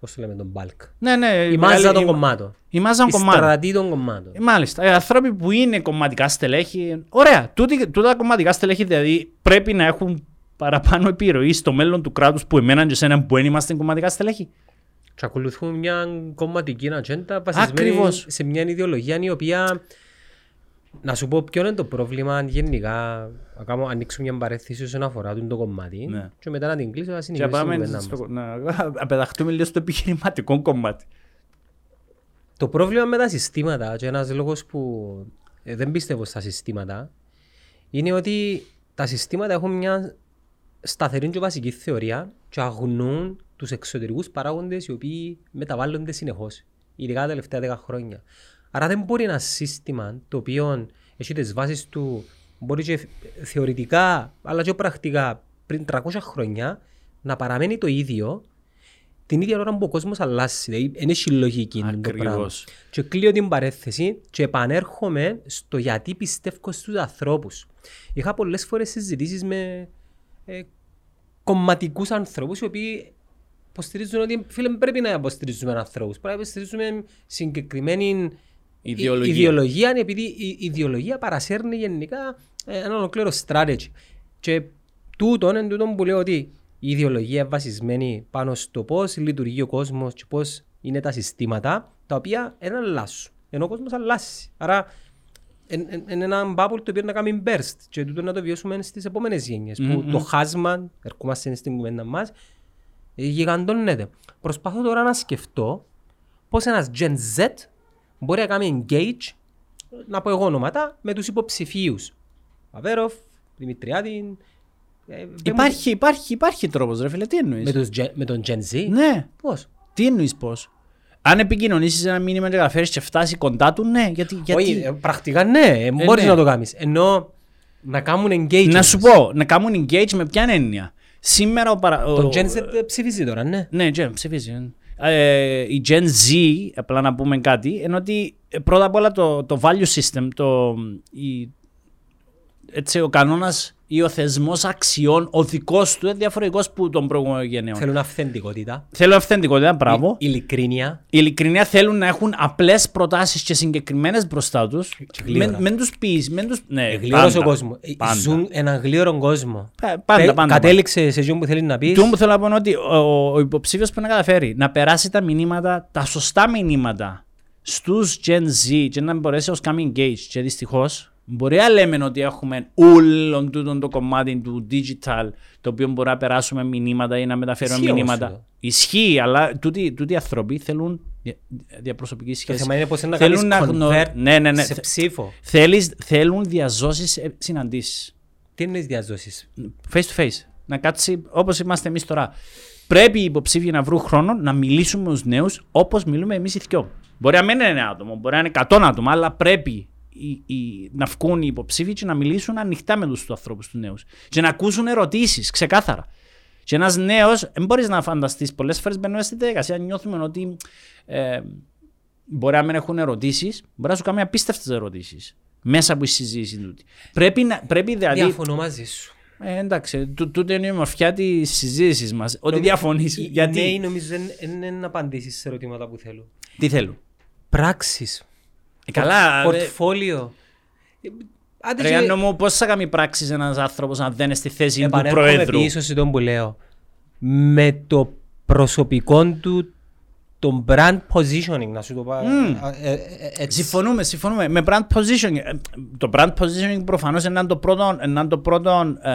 Πώς το λέμε τον bulk. Ναι, ναι. Η μεγάλη- μάζα των η- κομμάτων. Η μάζα Η των κομμάτων. στρατή των κομμάτων. Ε, Μάλιστα. Οι άνθρωποι που είναι κομματικά στελέχη. Ωραία. Τούτοι, τούτα τα κομματικά στελέχη δηλαδή πρέπει να έχουν παραπάνω επιρροή στο μέλλον του κράτους που εμένα και εσένα που δεν είμαστε κομματικά στελέχη. Και ακολουθούν μια κομματική ατζέντα βασισμένη Ακριβώς. σε μια ιδεολογία η οποία να σου πω ποιο είναι το πρόβλημα γενικά να κάνω, ανοίξω μια παρέθεση όσον αφορά τον το κομμάτι Ναι. και μετά να την κλείσω να Και συνεχίσουμε πάμε την κουβέντα μας. στο, να απεδαχτούμε λίγο στο επιχειρηματικό κομμάτι. Το πρόβλημα με τα συστήματα και ένας λόγος που ε, δεν πιστεύω στα συστήματα είναι ότι τα συστήματα έχουν μια σταθερή και βασική θεωρία και αγνούν τους εξωτερικούς παράγοντες οι οποίοι μεταβάλλονται συνεχώς, ειδικά τα τελευταία 10 χρόνια. Άρα δεν μπορεί ένα σύστημα το οποίο έχει τις βάσεις του μπορεί και θεωρητικά αλλά και πρακτικά πριν 300 χρόνια να παραμένει το ίδιο την ίδια ώρα που ο κόσμος αλλάσει. Δηλαδή, δεν έχει λογική το πράγμα. Ακριβώς. Και κλείω την παρέθεση και επανέρχομαι στο γιατί πιστεύω στους ανθρώπους. Είχα πολλές φορές συζητήσεις με ε, κομματικούς ανθρώπους οι οποίοι υποστηρίζουν ότι φίλε πρέπει να υποστηρίζουμε ανθρώπους. Πρέπει να υποστηρίζουμε συγκεκριμένη Ιδεολογία. ιδεολογία επειδή η ιδεολογία παρασέρνει γενικά ε, ένα ολοκλήρω strategy. Και τούτο είναι τούτο που λέω ότι η ιδεολογία είναι βασισμένη πάνω στο πώς λειτουργεί ο κόσμος και πώς είναι τα συστήματα τα οποία δεν αλλάσουν. Ενώ ο κόσμος αλλάζει. Άρα είναι ένα bubble το οποίο να κάνει burst και τούτο να το βιώσουμε στις επόμενες γενιές. Που το χάσμα, ερχόμαστε στην κουβέντα μας, γιγαντώνεται. Προσπαθώ τώρα να σκεφτώ πώς ένας Gen Z μπορεί να κάνει engage, να πω εγώ ονόματα, με τους υποψηφίους. Αβέροφ, Δημητριάδη. ε, Υπάρχει, υπάρχει, υπάρχει τρόπος ρε φίλε, τι εννοείς; με, τους, Gen- με τον Gen Z; Ναι, Πώς; τι εννοείς πώς; Αν επικοινωνήσεις ένα μήνυμα και καταφέρεις και φτάσει κοντά του, ναι, γιατί... γιατί... Όχι, ε, πρακτικά ναι, ε, μπορείς ναι. να το κάνεις. Ενώ να κάνουν engage. Να σου πω, να κάνουν engage με ποια έννοια; Σήμερα ο παρα... Τον ο- Gen Z ε, ψηφίζει τώρα, ναι. Ναι, Gen, ψηφίζει. Ε, η Gen Z, απλά να πούμε κάτι, είναι ότι ε, πρώτα απ' όλα το, το value system, το, η, έτσι, ο κανόνας ή ο θεσμός αξιών, ο δικός του είναι διαφορετικός που των προηγούμενων γενναίων. Θέλουν αυθεντικότητα, Θέλω αυθεντικότητα, μπράβο. η- ειλικρίνεια. Η ειλικρινία θέλουν να έχουν απλές προτάσεις και συγκεκριμένες μπροστά τους. γλύωρα. Μην, μην τους πεις, μην τους... Ναι, Γλύωρος ο πάντα, κόσμος. Ε, Πάντα. Ζουν έναν γλύωρο κόσμο. Πα- Πάντα, Τε- πάντα. Κατέληξε σε αυτό που θέλεις να πεις. Το που θέλω να πω είναι ότι ο, ο, ο υποψήφιος πρέπει να καταφέρει να περάσει τα μηνύματα, τα σωστά μηνύματα στους Gen Z και να μπορέσει να κάνει engage. Και δυστυχώς μπορεί να λέμε ότι έχουμε όλο τούτο το κομμάτι του digital το οποίο μπορεί να περάσουμε μηνύματα ή να μεταφέρουμε Ισχύει όμως μηνύματα. τούτο. Ισχύει, αλλά τούτοι, τούτοι οι άνθρωποι θέλουν δια- διαπροσωπική Το σχέση. θέμα είναι πώς είναι να Θέλουν κάνεις να γνω- convert Ναι, ναι, ναι. σε ψήφο. Θέλεις, θέλουν διαζώσεις συναντήσεις Τι εννοείς διαζώσεις; face to face. Να κάτσει όπως είμαστε εμείς τώρα. Πρέπει οι υποψήφοι να βρουν χρόνο να μιλήσουμε με τους νέους όπως μιλούμε εμείς οι δυο. Μπορεί να μην είναι ένα άτομο, μπορεί να είναι 100 άτομα, αλλά πρέπει οι, οι- να βγουν οι υποψήφοι και να μιλήσουν ανοιχτά με τους ανθρώπους του νέους. Και να ακούσουν ερωτήσεις, ξεκάθαρα. Και ένας νέος, δεν μπορείς να φανταστείς, πολλές φορές μπαίνουμε στη διαδικασία, νιώθουμε ότι ε, μπορεί να μην έχουν ερωτήσεις, μπορεί να σου κάνει απίστευτες ερωτήσεις μέσα από τη συζήτηση τούτη. Πρέπει, να, πρέπει δηλαδή. Διαφωνώ μαζί σου. Ε, εντάξει, τού- τούτη είναι η ομορφιά της συζήτησης μας. Ότι Νομι- διαφωνείς. Οι- οι Γιατί; νέοι νομίζω δεν δεν είναι να απαντήσεις σε ερωτήματα που θέλουν. Τι θέλουν; Πράξεις. Ε, καλά. ε, Πορτφόλιο. Ε, Άντε Ρε και- Γιάννο μου, πώς θα κάνει πράξη ένας άνθρωπος αν δεν είναι στη θέση του Επανέρχομαι Προέδρου; πίσω σε τον που λέω. Με το προσωπικό του, το brand positioning, να σου το πω. ε, ε, ε, έτσι. Συμφωνούμε, συμφωνούμε. Με brand positioning. ε, Το brand positioning προφανώς είναι το πρώτο, είναι το πρώτο, ε,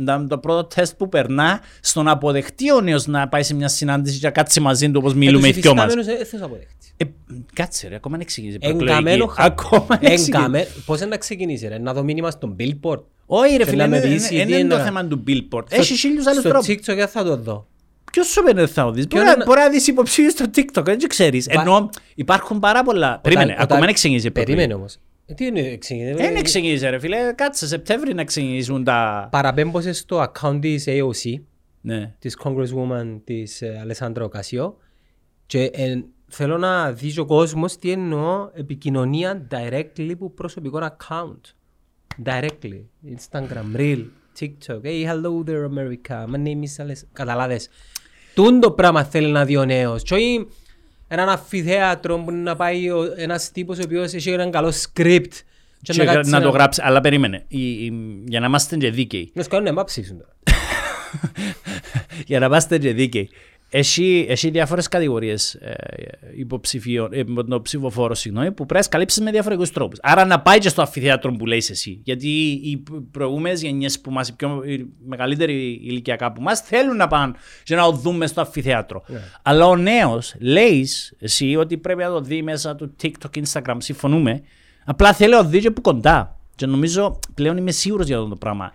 είναι το πρώτο τεστ που περνά στο να αποδεχτεί ο νέος να πάει σε μια συνάντηση και να κάτσει μαζί του όπως μιλούμε οι τους δυο μας. υφιστάμενους, ε, θες να αποδεχτείς. Ε, κάτσε ρε, ακόμα δεν εξηγήσει. Εγκαμένο χα- Ακόμα δεν εξηγήσει. Εγκαμε- Πώς είναι να ξεκινήσει ρε, να δω μήνυμα στον Billboard; Όχι ρε Και φίλε, να με δεν πείσει, είναι τι είναι το εννοώ. θέμα του Billboard. Έχεις χίλιους άλλους Στο τρόπους. TikTok δεν θα το δω. Ποιος σου είπε ότι θα το δεις; Ποιο Μπορεί, να- είναι- μπορεί να δεις υποψήφιους στο TikTok, δεν το ξέρεις. Πα- Ενώ υπάρχουν πάρα πολλά. Περίμενε, Όταν- ακόμα όταν- δεν εξηγήσει. Περίμενε όμως. Ε, Τι είναι εξηγείται. Δεν εξηγήσει ρε φίλε, κάτσε Σεπτέμβρη να εξηγήσουν τα... Παραπέμπω σε στο account της AOC, Ναι. της Congresswoman της ε, Αλεσάνδρα Οκασιό και ε, θέλω να δεις ο κόσμος τι εννοώ επικοινωνία directly που προσωπικό account. Directly. Instagram, Reel, TikTok. Hey, hello there America. My name is Alessandra. Καταλάβες. Τούν το πράγμα θέλει να δει ο νέος. Και όχι έναν αμφιθέατρο που να πάει ο- ένας τύπος ο οποίος έχει έναν καλό script. Και Και κάτσει να το γράψει, αλλά περίμενε. Η- η- Για να είμαστε και δίκαιοι. Να σου κάνουν εμά ψήσουν τώρα. Για να είμαστε και δίκαιοι. Έχει, έχει διάφορες κατηγορίες ε, υποψηφίων, ε, με τον ψηφοφόρο, συγγνώμη, που πρέπει να καλύψεις με διαφορετικούς τρόπους. Άρα να πάει και στο αμφιθέατρο που λέει εσύ. Γιατί οι προηγούμενες γενιές που μας, οι πιο οι μεγαλύτεροι ηλικιακά που μας, θέλουν να πάνε και να το δούμε στο αμφιθέατρο. Αλλά ο νέος λέει εσύ ότι πρέπει να το δει μέσα του TikTok, Instagram, συμφωνούμε. Απλά θέλει να το δει και από κοντά. Και νομίζω πλέον είμαι σίγουρος για αυτό το πράγμα.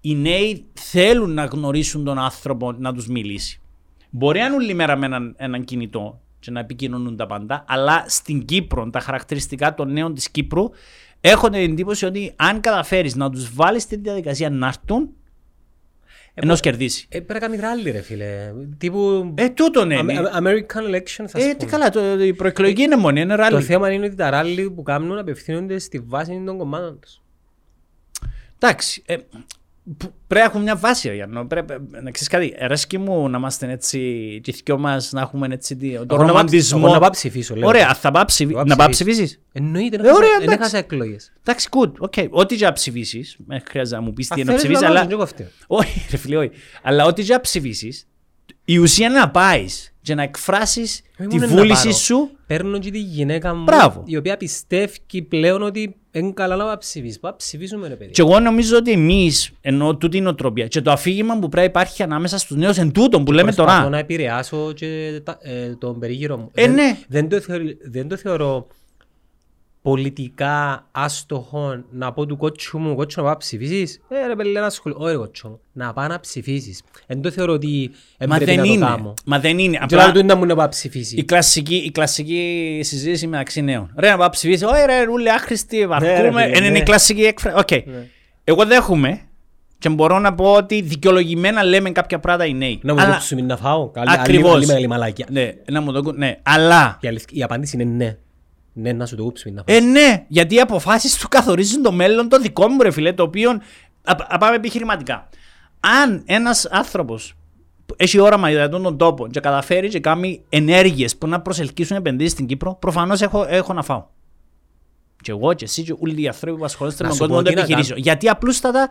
Οι νέοι θέλουν να γνωρίσουν τον άνθρωπο να τους μιλήσει. Μπορεί να είναι όλη μέρα με έναν, έναν κινητό και να επικοινωνούν τα πάντα, αλλά στην Κύπρο, τα χαρακτηριστικά των νέων της Κύπρου, έχω την εντύπωση ότι αν καταφέρεις να τους βάλεις στη διαδικασία να έρθουν, ενώ κερδίσει. Ε, πρέπει να κάνει ράλι ρε φίλε. Τύπου Ε, τούτο Αμε- είναι. American elections ας Ε, τι πούμε. καλά, το, η προεκλογική είναι μόνη, είναι Το ράλι. θέμα είναι ότι τα ράλι που κάνουν απευθύνονται στη βάση των κομμάτων τους. Εντάξει, ε, που- πρέπει να έχουμε μια βάση, Γιάννο. Πρέπει, να ξέρεις κάτι, αρέσκει μου να είμαστε έτσι, και οι δυο μας να έχουμε έτσι τι- τον Εγώ να πάω- ρομαντισμό. εγώ να πάω ψηφίσω, λέω. Ωραία, θα πάω ψηφι- πάω να πάω ψηφίσω. ψηφίσεις; Εννοείται, Ε, δεν ωραία, έχασα- δεν εντάξει. έχασα εκλογές. Εντάξει, good, ok. Ό,τι και να ψηφίσεις, δεν χρειάζεται να μου πεις τι Αν είναι να θέλεις ψηφίσεις, να αλλά... αλλάζουν και εγώ αυτό. Όχι, ρε φίλε, όχι. Αλλά ό,τι και να ψηφίσεις, η ουσία είναι να πάεις και να εκφράσεις Όχι τη μόνο να βούληση πάρω. σου. Παίρνω και τη γυναίκα μου, Μπράβο. η οποία πιστεύει πλέον ότι είναι καλά να πάω ψηφίσει. Πάω ψηφίσουμε ρε παιδί. Και εγώ νομίζω ότι εμείς, ενώ τούτη η νοοτροπία και το αφήγημα που πρέπει να υπάρχει ανάμεσα στους νέους εν τούτον που λέμε Προσπαθώ τώρα. να επηρεάσω και τα- ε, τον περίγυρο μου. Ε, δεν, ναι. δεν, το θεωρώ, δεν το θεωρώ πολιτικά άστοχο να πω του κότσου μου, κότσου να πάω ψηφίσεις. Ε, ρε παιδί, ένα σχολείο. Όχι ρε κότσου μου, να πάω να ψηφίσεις. Δεν το θεωρώ ότι Μα έπρεπε δεν να το είναι. κάνω. Μα δεν είναι. Και Απλά λέω του να μου να πάω ψηφίσει. η κλασική, η κλασική συζήτηση μεταξύ νέων. Ρε να πάω ψηφίσει. Όχι, ρε, ρούλε, άχρηστη, βαρκούμε. φίλε, Είναι ναι. η κλασική έκφραση. Οκ. Ναι. Εγώ δέχομαι και μπορώ να πω ότι δικαιολογημένα λέμε κάποια πράγματα οι νέοι. Να μου Αλλά- δείξουμε να φάω. Καλή- Ακριβώς. άλλη μεγάλη μαλακιά. Ναι, να μου το κου- Ναι, αλλά. Η, αληθ- η απάντηση είναι ναι. Ναι, να σου το κούψουμε να φάω. Ε, ναι, γιατί οι αποφάσεις του καθορίζουν το μέλλον το δικό μου, ρε φιλέ, το οποίο. Α, α, πάμε επιχειρηματικά. Αν ένας άνθρωπος έχει όραμα για αυτόν τον τόπο και καταφέρει και κάνει ενέργειες που να προσελκύσουν επενδύσεις στην Κύπρο, προφανώς έχω, έχω να φάω. Και εγώ και εσύ και όλοι οι άνθρωποι που ασχολείστε Να με σου τον κόσμο πω των τι να επιχειρήσεων. Γιατί απλούστατα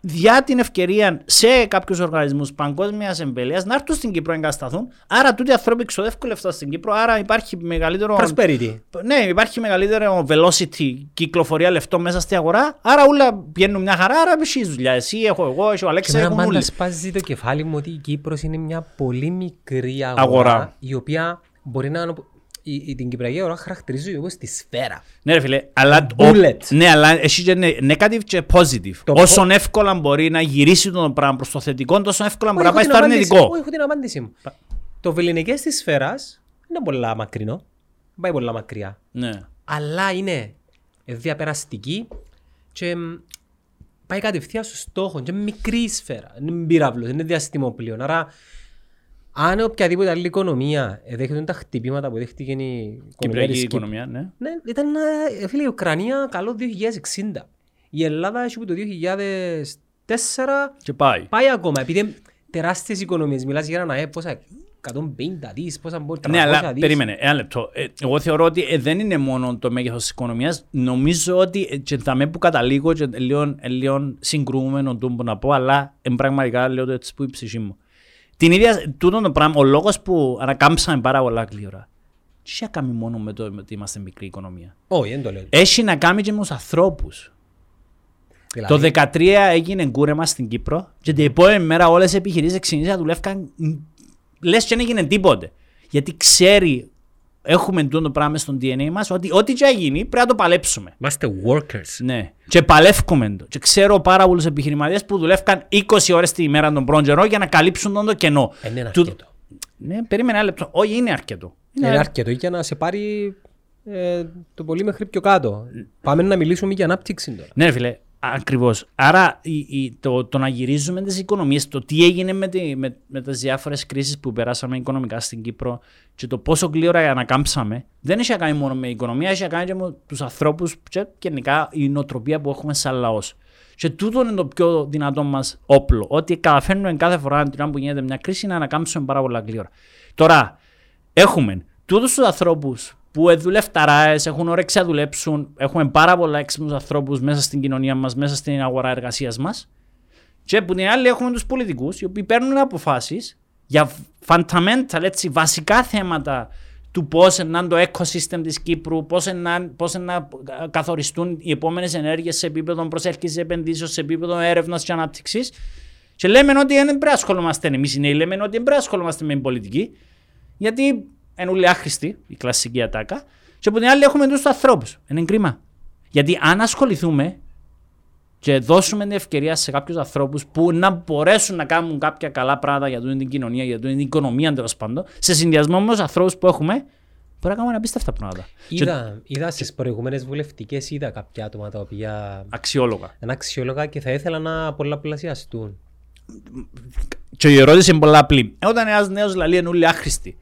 διά την ευκαιρία σε κάποιους οργανισμούς παγκόσμιας εμβέλειας να έρθουν στην Κύπρο να εγκατασταθούν. Άρα τούτοι οι άνθρωποι ξοδεύουν λεφτά στην Κύπρο, άρα υπάρχει μεγαλύτερο. Prosperity. Ναι, υπάρχει μεγαλύτερο velocity, κυκλοφορία λεφτών μέσα στην αγορά. Άρα όλα πηγαίνουν μια χαρά. Άρα εσύ δουλειά. Εσύ, έχω εγώ, έχει ο Και Αλέξα, εμένα έχουν πάντα όλοι. σπάζει το κεφάλι μου ότι η Κύπρος είναι μια πολύ μικρή αγορά, Αγορά. η οποία μπορεί να... Η, η, την Κυπριακή αγορά χαρακτηρίζει όπως τη σφαίρα. Ναι, ρε φίλε, αλλά. Bullet. ο- ναι, αλλά εσύ και ναι- negative και positive. Το Όσο εύκολα μπορεί να γυρίσει το πράγμα προς το θετικό, τόσο εύκολα μπορεί να πάει έχω στο την απάντηση. αρνητικό. Όχι, έχω την απάντηση μου. Το βεληνικές της σφαίρας είναι πολλά μακρινό. Δεν πάει πολλά μακριά. Ναι. Αλλά είναι διαπεραστική και μ, πάει κατευθείαν στο στόχο. Και είναι μικρή η σφαίρα. Είναι πύραυλος, είναι διαστημόπλαιο. Άρα, αν οποιαδήποτε άλλη οικονομία δέχεται τα χτυπήματα που δέχτηκε η οικονομία Κυπριακή της Κύπρου, οικονομία, ναι. ναι, ήταν, ε, φίλε, η Ουκρανία καλό 2060. Η Ελλάδα έχει από το 2004 Και πάει. πάει ακόμα. Επειδή είναι τεράστιες οικονομίες, μιλάς για ένα ΑΕΠ, πόσα 150 δις, πόσα μπορεί, 300 Ναι, αλλά δις. περίμενε, ένα λεπτό. Ε, εγώ θεωρώ ότι ε, δεν είναι μόνο το μέγεθος της οικονομίας. Νομίζω ότι ε, και θα με που καταλήγω και λίγο, ε, λίγο συγκρούμενο το που να πω, αλλά ε, πραγματικά λέω το έτσι που η ψυχή μου. Την ίδια, τούτο το πράγμα, ο λόγος που ανακάμψαμε πάρα πολλά γλύωρα, τι έχει να κάνει μόνο με το με ότι είμαστε μικρή οικονομία; Όχι, δεν το λέω. Έχει να κάνει και με τους ανθρώπους. Δηλαδή, Το 2013 έγινε κούρεμα στην Κύπρο και την επόμενη μέρα όλες οι επιχειρήσεις ξεκίνησαν να δουλεύκαν λες και δεν έγινε τίποτε. Γιατί ξέρει, έχουμε το πράγμα στον DNA μας, ότι ό,τι και να γίνει πρέπει να το παλέψουμε. Είμαστε workers. Ναι. Και παλεύκουμε το. Και ξέρω πάρα πολλούς επιχειρηματίες που δουλεύκαν 20 ώρες τη ημέρα τον πρώτο καιρό για να καλύψουν τον το κενό. Ε, ναι, είναι Του- αρκετό. Ναι, περίμενε ένα λεπτό. Όχι, είναι αρκετό. Είναι αρκετό για να σε πάρει ε, το πολύ μέχρι πιο κάτω. Πάμε να μιλήσουμε για ανάπτυξη τώρα. Ναι, ρε φίλε, ακριβώς. Άρα η, η, το, το να γυρίζουμε τις οικονομίες, το τι έγινε με, τη, με, με τις διάφορες κρίσεις που περάσαμε οικονομικά στην Κύπρο και το πόσο γλύωρα ανακάμψαμε, δεν έχει να κάνει μόνο με οικονομία, έχει να κάνει και με τους ανθρώπους και γενικά η νοοτροπία που έχουμε σαν λαός. Και τούτο είναι το πιο δυνατό μας όπλο. Ότι καταφέρνουμε κάθε φορά την ώρα που γίνεται μια κρίση να ανακάμψουμε πάρα πολλά γλύωρα. Τώρα, έχουμε τούτους τους ανθρώπους που δουλευταράε, έχουν όρεξη να δουλέψουν, έχουμε πάρα πολλά έξυπνους ανθρώπους μέσα στην κοινωνία μας, μέσα στην αγορά εργασίας μας. Και που την άλλη έχουμε τους πολιτικούς, οι οποίοι παίρνουν αποφάσεις για fundamental, έτσι, βασικά θέματα του πώς να είναι το ecosystem της Κύπρου, πώς να, πώς να καθοριστούν οι επόμενες ενέργειες σε επίπεδο προσέλκυσης επενδύσεων, σε επίπεδο έρευνας και ανάπτυξης. Και λέμε ότι δεν πρέπει να ασχολούμαστε εμείς οι νέοι, λέμε ότι δεν πρέπει να ασχολούμαστε με την πολιτική, γιατί είναι όλοι άχρηστοι, η κλασική ατάκα, και από την άλλη έχουμε τους ανθρώπους. Είναι κρίμα. Γιατί αν ασχοληθούμε και δώσουμε την ευκαιρία σε κάποιους ανθρώπους που να μπορέσουν να κάνουν κάποια καλά πράγματα για την κοινωνία, για την οικονομία τέλος πάντων, σε συνδυασμό με τους ανθρώπους που έχουμε, μπορεί να κάνουμε απίστευτα πράγματα. Και Είδα, είδα στις προηγούμενες βουλευτικές, είδα κάποια άτομα τα οποία αξιόλογα. είναι αξιόλογα και θα ήθελα να πολλαπλασιαστούν. Και η ερώτηση είναι πολλά απλή. Ε, Όταν ένας νέος λαλεί είναι όλοι άχρηστοι.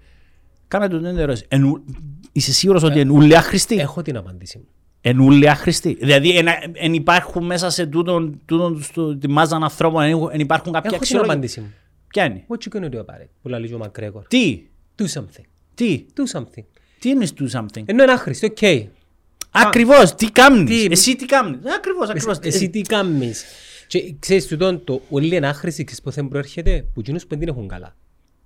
Κάνε του την ερώτηση. Εν ου- Είσαι σίγουρος ότι είναι όλοι άχρηστοι. Έχω την απάντηση μου. Εν όλοι άχρηστοι. Δηλαδή εν, εν υπάρχουν μέσα σε τούτον, τούτον στο, τη μάζα ανθρώπων, εν, εν υπάρχουν κάποια Έχω την αξιολόγηση. απάντηση μου. Ποια είναι; What you gonna do about it? Που λέει ο Μακγκρέγκορ. Τι, Do something. τι, Do something. τι είναι do something; Ενώ είναι άχρηστο, οκ. Ακριβώς, τι κάνεις. Τι- Εσύ τι κάνεις. Ακριβώς, ακριβώς. Εσύ τι κάνεις. Και ξέρεις τούτον το όλοι είναι άχρηστοι, ξέρεις πώς δεν προέρχεται, που εκείνους που δεν την έχουν καλά.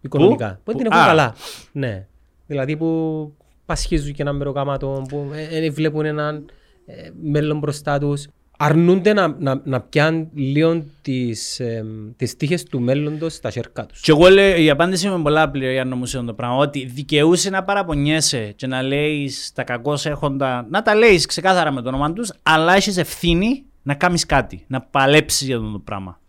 Οικονομικά. Που δεν την Που- έχουν α. καλά. Ναι. Δηλαδή που πασχίζουν και ένα μεροκάματο, που ε, ε, βλέπουν έναν ε, μέλλον μπροστά τους. Αρνούνται να, να, να πιάνουν λίγο τις, ε, τις τύχες του μέλλοντος στα χέρια τους. Και εγώ λέω, η απάντηση μου είναι πολλά απλή για μου το πράγμα. Ότι δικαιούσε να παραπονιέσαι και να λέεις τα κακώ έχοντα, να τα λέεις ξεκάθαρα με το όνομα τους, αλλά έχεις ευθύνη να κάνεις κάτι, να παλέψεις για αυτό το πράγμα.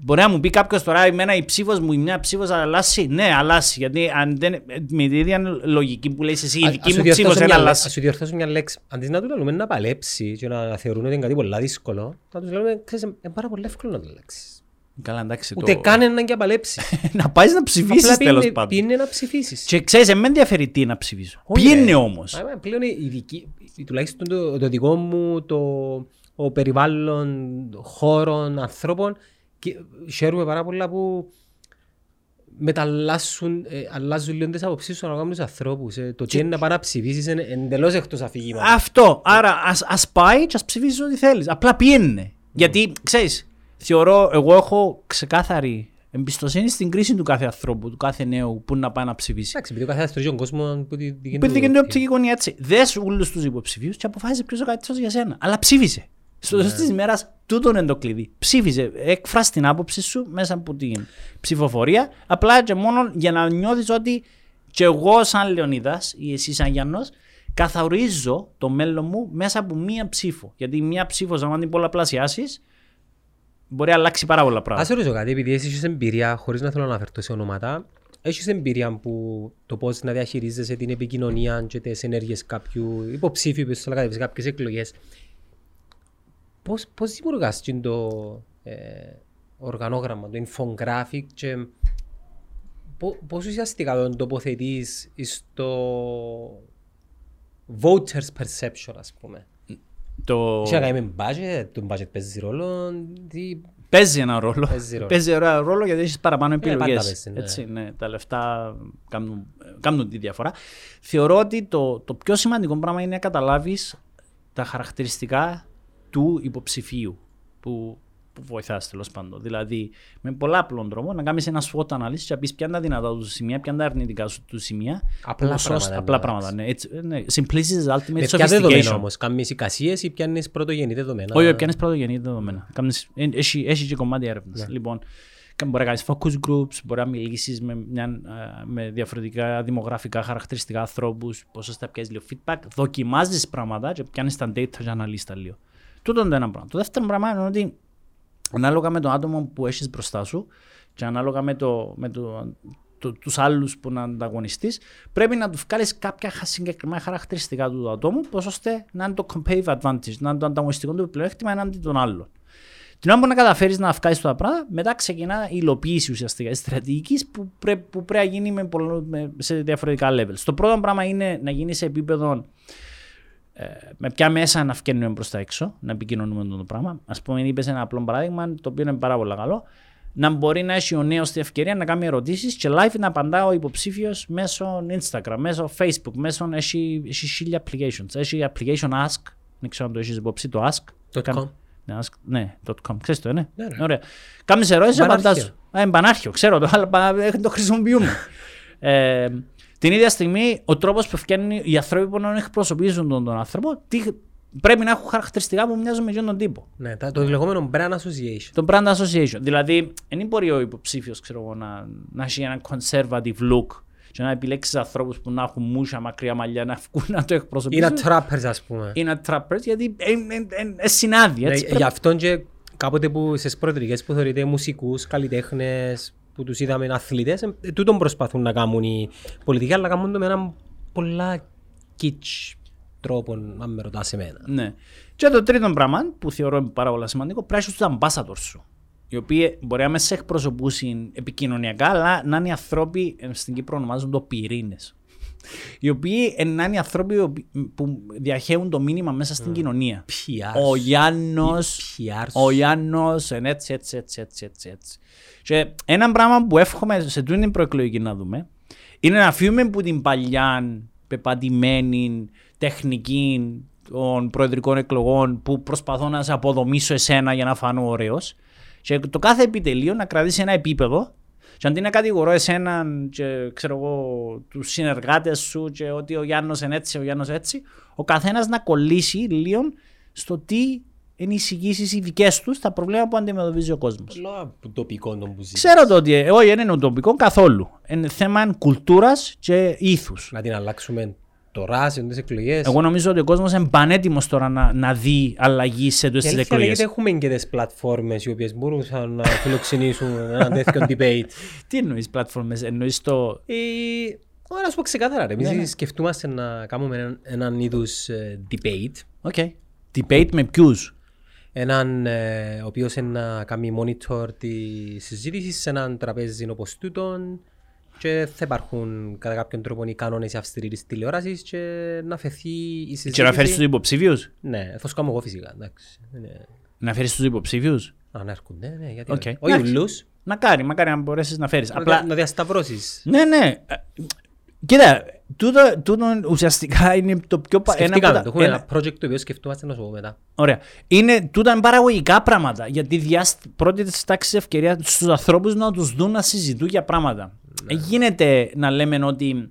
Μπορεί να μου πει κάποιος τώρα, εμένα η ψήφος μου, η μια ψήφος αλλάσει. Ναι, αλλάσει. Γιατί αν δεν, με την ίδια λογική που λέει εσύ, η Α- δική ας σου μου ψήφος διορθώσω δεν μια λέ- αλλάσει. Ας σου διορθώσω μια λέξη. Αντί να τους λέμε να παλέψει και να θεωρούν ότι είναι κάτι πολύ δύσκολο, να τους λέμε, ξέρεις, είναι πάρα πολύ εύκολο να το λέξεις. Καλά, εντάξει. Ούτε το... καν έναν και παλέψεις. να πάεις να ψηφίσεις Απλά τέλος πήγαινε- πάντων. πήγαινε να ψηφίσεις. Και ξέρεις, με ενδιαφέρει τι να ψηφίσω. Όχι, Ποιοι είναι ρε. όμω. Άρα, Πλέον η δική, η- τουλάχιστον το, το δικό μου το ο περιβάλλον χώρων, ανθρώπων και χαίρομαι πάρα πολλά που μεταλλάσσουν, ε, αλλάζουν λίγο τις απόψεις σου ανάλογα με τους ανθρώπους. Ε, το τι είναι να πάει να ψηφίσεις είναι εντελώς εκτός αφηγήματος. Αυτό. Άρα ας, ας πάει και ας ψηφίσεις ό,τι θέλεις. Απλά πιένε. Γιατί, ξέρεις, θεωρώ, εγώ έχω ξεκάθαρη εμπιστοσύνη στην κρίση του κάθε ανθρώπου, του κάθε νέου που να πάει να ψηφίσει. Εντάξει, επειδή ο καθένας τρώει τον κόσμο που τη δική Που του- είναι και την οπτική γωνία έτσι. Δες όλους τους υποψηφίους και αποφάσισε ποιος είναι ο καλύτερος για σένα. Αλλά ψήφισε. Στο τέλος της ημέρας τούτον είναι το κλειδί. Ψήφισε. Εκφράσει την άποψη σου μέσα από την ψηφοφορία. Απλά και μόνο για να νιώθεις ότι και εγώ σαν Λεωνίδας ή εσύ σαν Γιάννος καθορίζω το μέλλον μου μέσα από μία ψήφο. Γιατί μία ψήφο, αν την πολλαπλασιάσεις, μπορεί να αλλάξει πάρα πολλά Ας πράγματα. σε ρωτήσω κάτι, επειδή εσύ έχεις εμπειρία, χωρίς να θέλω να αναφερθώ σε ονόματα, έχεις εμπειρία που το πώς να διαχειρίζεσαι την επικοινωνία και τις ενέργειες κάποιου υποψήφιου που θα λέγατε σε κάποιες εκλογές. Πώς, πώς δημιουργάς την το ε, οργανόγραμμα, το infographic και πο- πώς ουσιαστικά τον τοποθετείς στο voters perception ας πούμε. Το... Είχε να κάνει με budget, το budget παίζει ρόλο, τι, Παίζει ένα ρόλο. Παίζει ρόλο. Παίζει ένα ρόλο γιατί έχεις παραπάνω πάντα επιλογές. παίζει, ναι. Έτσι, ναι. Τα λεφτά κάνουν, κάνουν τη διαφορά. Θεωρώ ότι το, το πιο σημαντικό πράγμα είναι να καταλάβεις τα χαρακτηριστικά του υποψηφίου που, που βοηθάς τέλος πάντων. Δηλαδή, με πολλά απλόν τρόπο να κάνεις ένα SWOT ανάλυση και να πεις ποια είναι τα δυνατά του σημεία, ποια είναι τα αρνητικά σου του σημεία. Απλά Όσο- πράγματα, Απλά εντάξει. πράγματα. Ναι. Έτσι, ναι. Simplicity is ultimate Με ποια δεδομένα sophistication. όμως, κάνεις εικασίες ή πιάνεις πρωτογενή δεδομένα. Όχι, πιάνεις πρωτογενή δεδομένα. Κάνεις, ε, έχει, έχει και κομμάτι έρευνας. Λοιπόν, κα- μπορεί να κάνεις focus groups, μπορεί να μιλήσεις με, μια, α, με διαφορετικά δημογραφικά χαρακτηριστικά ανθρώπους, πόσο θα πιάσεις λίγο feedback, δοκιμάζεις πράγματα και πιάνεις τα data και αναλύσεις τα λίγο. Τούτο είναι το ένα πράγμα. Το δεύτερο πράγμα είναι ότι ανάλογα με το άτομο που έχεις μπροστά σου και ανάλογα με, το, με το, το, τους άλλους που να ανταγωνιστείς, πρέπει να του βγάλεις κάποια χα- συγκεκριμένα χαρακτηριστικά του ατόμου, πώς ώστε να είναι το competitive advantage, να είναι το ανταγωνιστικό του πλεονέκτημα εναντί των άλλων. Την ώρα που να καταφέρεις να βγάλεις τα πράγματα, μετά ξεκινά η υλοποίηση ουσιαστικά της στρατηγικής που, πρέ, που πρέπει να γίνει με, πολλο- με- σε διαφορετικά levels. Το πρώτο πράγμα είναι να γίνει σε επίπεδο ε, με ποια μέσα να βγαίνουμε προς τα έξω, να επικοινωνούμε αυτό το πράγμα. Α πούμε, είπες ένα απλό παράδειγμα, το οποίο είναι πάρα πολύ καλό. Να μπορεί να έχει ο νέος την ευκαιρία να κάνει ερωτήσεις και live να απαντά ο υποψήφιος μέσω Instagram, μέσω Facebook, μέσω. Έχει, έχει χίλια applications. Έχει application Ask, δεν ξέρω αν το έχεις υπόψη, το Ask. Dot Κάν- com. Ναι, ask, ναι, .com. Ξέρεις το, ναι. Ναι, ρε. Ωραία. Κάμεις ερώτηση, Μπανάρχιο. απαντάς. Α, είναι μπανάρχιο, ξέρω το, αλλά πα- ε, το χρησιμοποιούμε. ε, την ίδια στιγμή, ο τρόπος που φτιάχνουν οι άνθρωποι που να εκπροσωπήσουν τον, τον άνθρωπο, τι, πρέπει να έχουν χαρακτηριστικά που μοιάζουν με εκείνον τον τύπο. Ναι, τα- το λεγόμενο brand association. Το brand association. Δηλαδή, δεν μπορεί ο υποψήφιος να, να έχει ένα conservative look και να επιλέξεις ανθρώπους που να έχουν μούσα μακριά μαλλιά να βγουν να το Είναι εκπροσωπήσουν. trappers ας πούμε. Είναι trappers γιατί είναι συνάδει. Ναι, Έτσι, Γι' αυτόν και κάποτε που στις προεδρικές που θεωρείται μουσικούς, καλλιτέχνες, που τους είδαμε αθλητές, ε, τούτον προσπαθούν να κάνουν οι πολιτικοί, αλλά κάνουν το με έναν πολλά kitsch τρόπο, αν με ρωτάς εμένα. Ναι. Και το τρίτο πράγμα που θεωρώ πάρα πολύ σημαντικό, πρέπει να είσαι ambassador σου. οι οποίοι μπορεί να με σε εκπροσωπούσουν επικοινωνιακά, αλλά να είναι οι άνθρωποι, ε, στην Κύπρο ονομάζουν το πυρήνες. Οι οποίοι ε, να είναι οι άνθρωποι οι οποίοι- που διαχέουν το μήνυμα μέσα στην κοινωνία. PR. Ο Γιάννος, PR. ο Γιάννος, εν έτσι, έτσι, έτσι, έτσι, έτσι, έτσι. Και ένα πράγμα που εύχομαι σε τούτη την προεκλογική να δούμε, είναι να φύγουμε από την παλιά πεπατημένη τεχνική των προεδρικών εκλογών που προσπαθώ να σε αποδομήσω εσένα για να φανώ ωραίος και το κάθε επιτελείο να κρατήσει ένα επίπεδο και αντί να κατηγορώ εσέναν και ξέρω εγώ τους συνεργάτες σου και ότι ο Γιάννος είναι έτσι, ο Γιάννος έτσι, ο καθένας να κολλήσει λίγο στο τι είναι οι εισηγήσεις οι δικές τους στα προβλήματα που αντιμετωπίζει ο κόσμος. Λόγω ουτοπικό τον που ζεις. Ξέρω το ότι ε, όχι δεν είναι ουτοπικό καθόλου. Είναι θέμα κουλτούρας και ήθους. Να την αλλάξουμε τώρα σε τις εκλογές. Εγώ νομίζω ότι ο κόσμος είναι πανέτοιμος τώρα να, να δει αλλαγή σε Η τούτες τις αλήθεια είναι εκλογές. γιατί έχουμε και τις πλατφόρμες οι οποίες μπορούσαν να φιλοξενήσουν ένα τέτοιο debate. Τι εννοείς πλατφόρμες, εννοείς το... Ε, Ωραία, να σου πω ξεκάθαρα. ρε. Ναι, ναι. Εμείς σκεφτούμαστε να κάνουμε έναν, έναν είδους ε, debate. Ok. Debate με ποιους. Έναν ε, ο οποίος είναι να κάνει monitor τη συζήτηση σε έναν τραπέζι όπως τούτον και θα υπάρχουν κατά κάποιον τρόπο οι κανόνες αυστηροί της τηλεόρασης και να φεθεί η συζήτηση. Και να φέρεις τους υποψήφιους; Ναι, θα σου κάνω εγώ φυσικά. Εντάξει. Ναι. Να φέρεις τους υποψήφιους; Α, να έρχονται, ναι, γιατί Οκ. όχι. Όχι Εντάξει. ούλους, Μακάρι, μακάρι να μπορέσεις να φέρεις. να, Απλά, δια- να διασταυρώσεις. ναι, ναι. Ε, Κοίτα, τούτο, τούτο ουσιαστικά είναι το πιο... πα- ένα από Σκεφτήκαμε, τα- το έχουμε ένα- ένα project το οποίο σκεφτούμαστε να σου πω μετά. Ωραία. Είναι τούτα είναι παραγωγικά πράγματα. Γιατί διάσ... πρώτη της τάξης ευκαιρίας στους ανθρώπους να τους δουν να συζητούν για πράγματα. Ναι. Ε, γίνεται να λέμε ότι.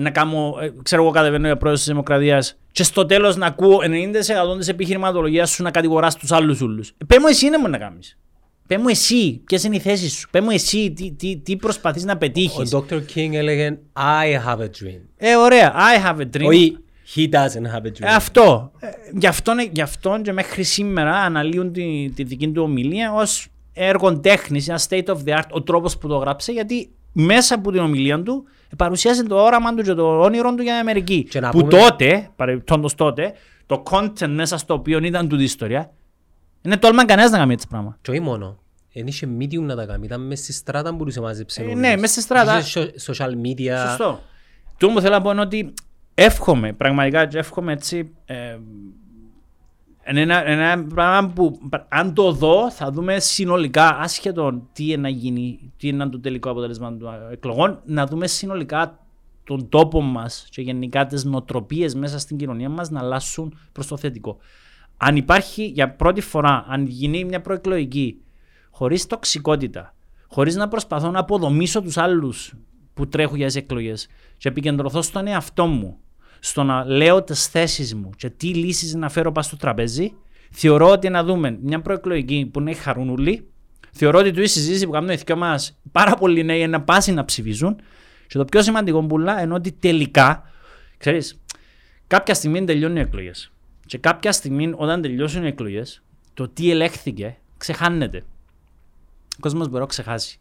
Να κάνω, ε, ξέρω εγώ, κατεβαίνω για πρόεδρος της Δημοκρατίας και στο τέλος να ακούω 90% της επιχειρηματολογίας σου να κατηγοράς τους άλλους ούλους. Ε, πες μου εσύ είναι μου να κάνεις. Πε μου εσύ, ποιες είναι οι θέσεις σου; Πε μου εσύ, τι, τι, τι προσπαθείς να πετύχεις; Ο Dr. King έλεγε I have a dream. Ε, ωραία. I have a dream. Όχι, he doesn't have a dream. Ε, αυτό. Ε, γι, αυτό γι' αυτό και μέχρι σήμερα αναλύουν τη, τη δική του ομιλία ως έργο τέχνης, ένα state of the art, ο τρόπος που το γράψε, γιατί μέσα από την ομιλία του παρουσιάζει το όραμα του και το όνειρο του για την Αμερική. Και να που πούμε- τότε, παρεμπιπτόντω τότε, το content μέσα στο οποίο ήταν τούτη η ιστορία, είναι τόλμαν κανένας να κάνει έτσι πράγμα. Και όχι μόνο. Εν είχε medium να τα κάνει, ήταν μέσα στη στράτα που μπορούσε να μαζέψει. Ε, νούμερους. ναι, μέσα στη στράτα. Είχε so- social media. Σωστό. Το που θέλω να πω είναι ότι εύχομαι, πραγματικά και εύχομαι έτσι. Ε, είναι ένα, ένα πράγμα που αν το δω θα δούμε συνολικά, άσχετο τι είναι να γίνει, τι είναι το τελικό αποτέλεσμα των εκλογών, να δούμε συνολικά τον τόπο μας και γενικά τις νοοτροπίες μέσα στην κοινωνία μας να αλλάσουν προς το θετικό. Αν υπάρχει για πρώτη φορά, αν γίνει μια προεκλογική χωρίς τοξικότητα, χωρίς να προσπαθώ να αποδομήσω τους άλλους που τρέχουν για τις εκλογές και επικεντρωθώ στον εαυτό μου, στο να λέω τις θέσεις μου και τι λύσεις να φέρω πάνω στο τραπέζι, θεωρώ ότι να δούμε μια προεκλογική που είναι χαρούνουλη, θεωρώ ότι του η συζήτηση που κάνουμε οι δυο μας πάρα πολλοί νέοι είναι να πάσει να ψηφίζουν και το πιο σημαντικό πουλά είναι ότι τελικά, ξέρεις, κάποια στιγμή τελειώνουν οι εκλογές και κάποια στιγμή όταν τελειώσουν οι εκλογές το τι ελέγχθηκε ξεχάνεται. Ο κόσμος μπορεί να ξεχάσει.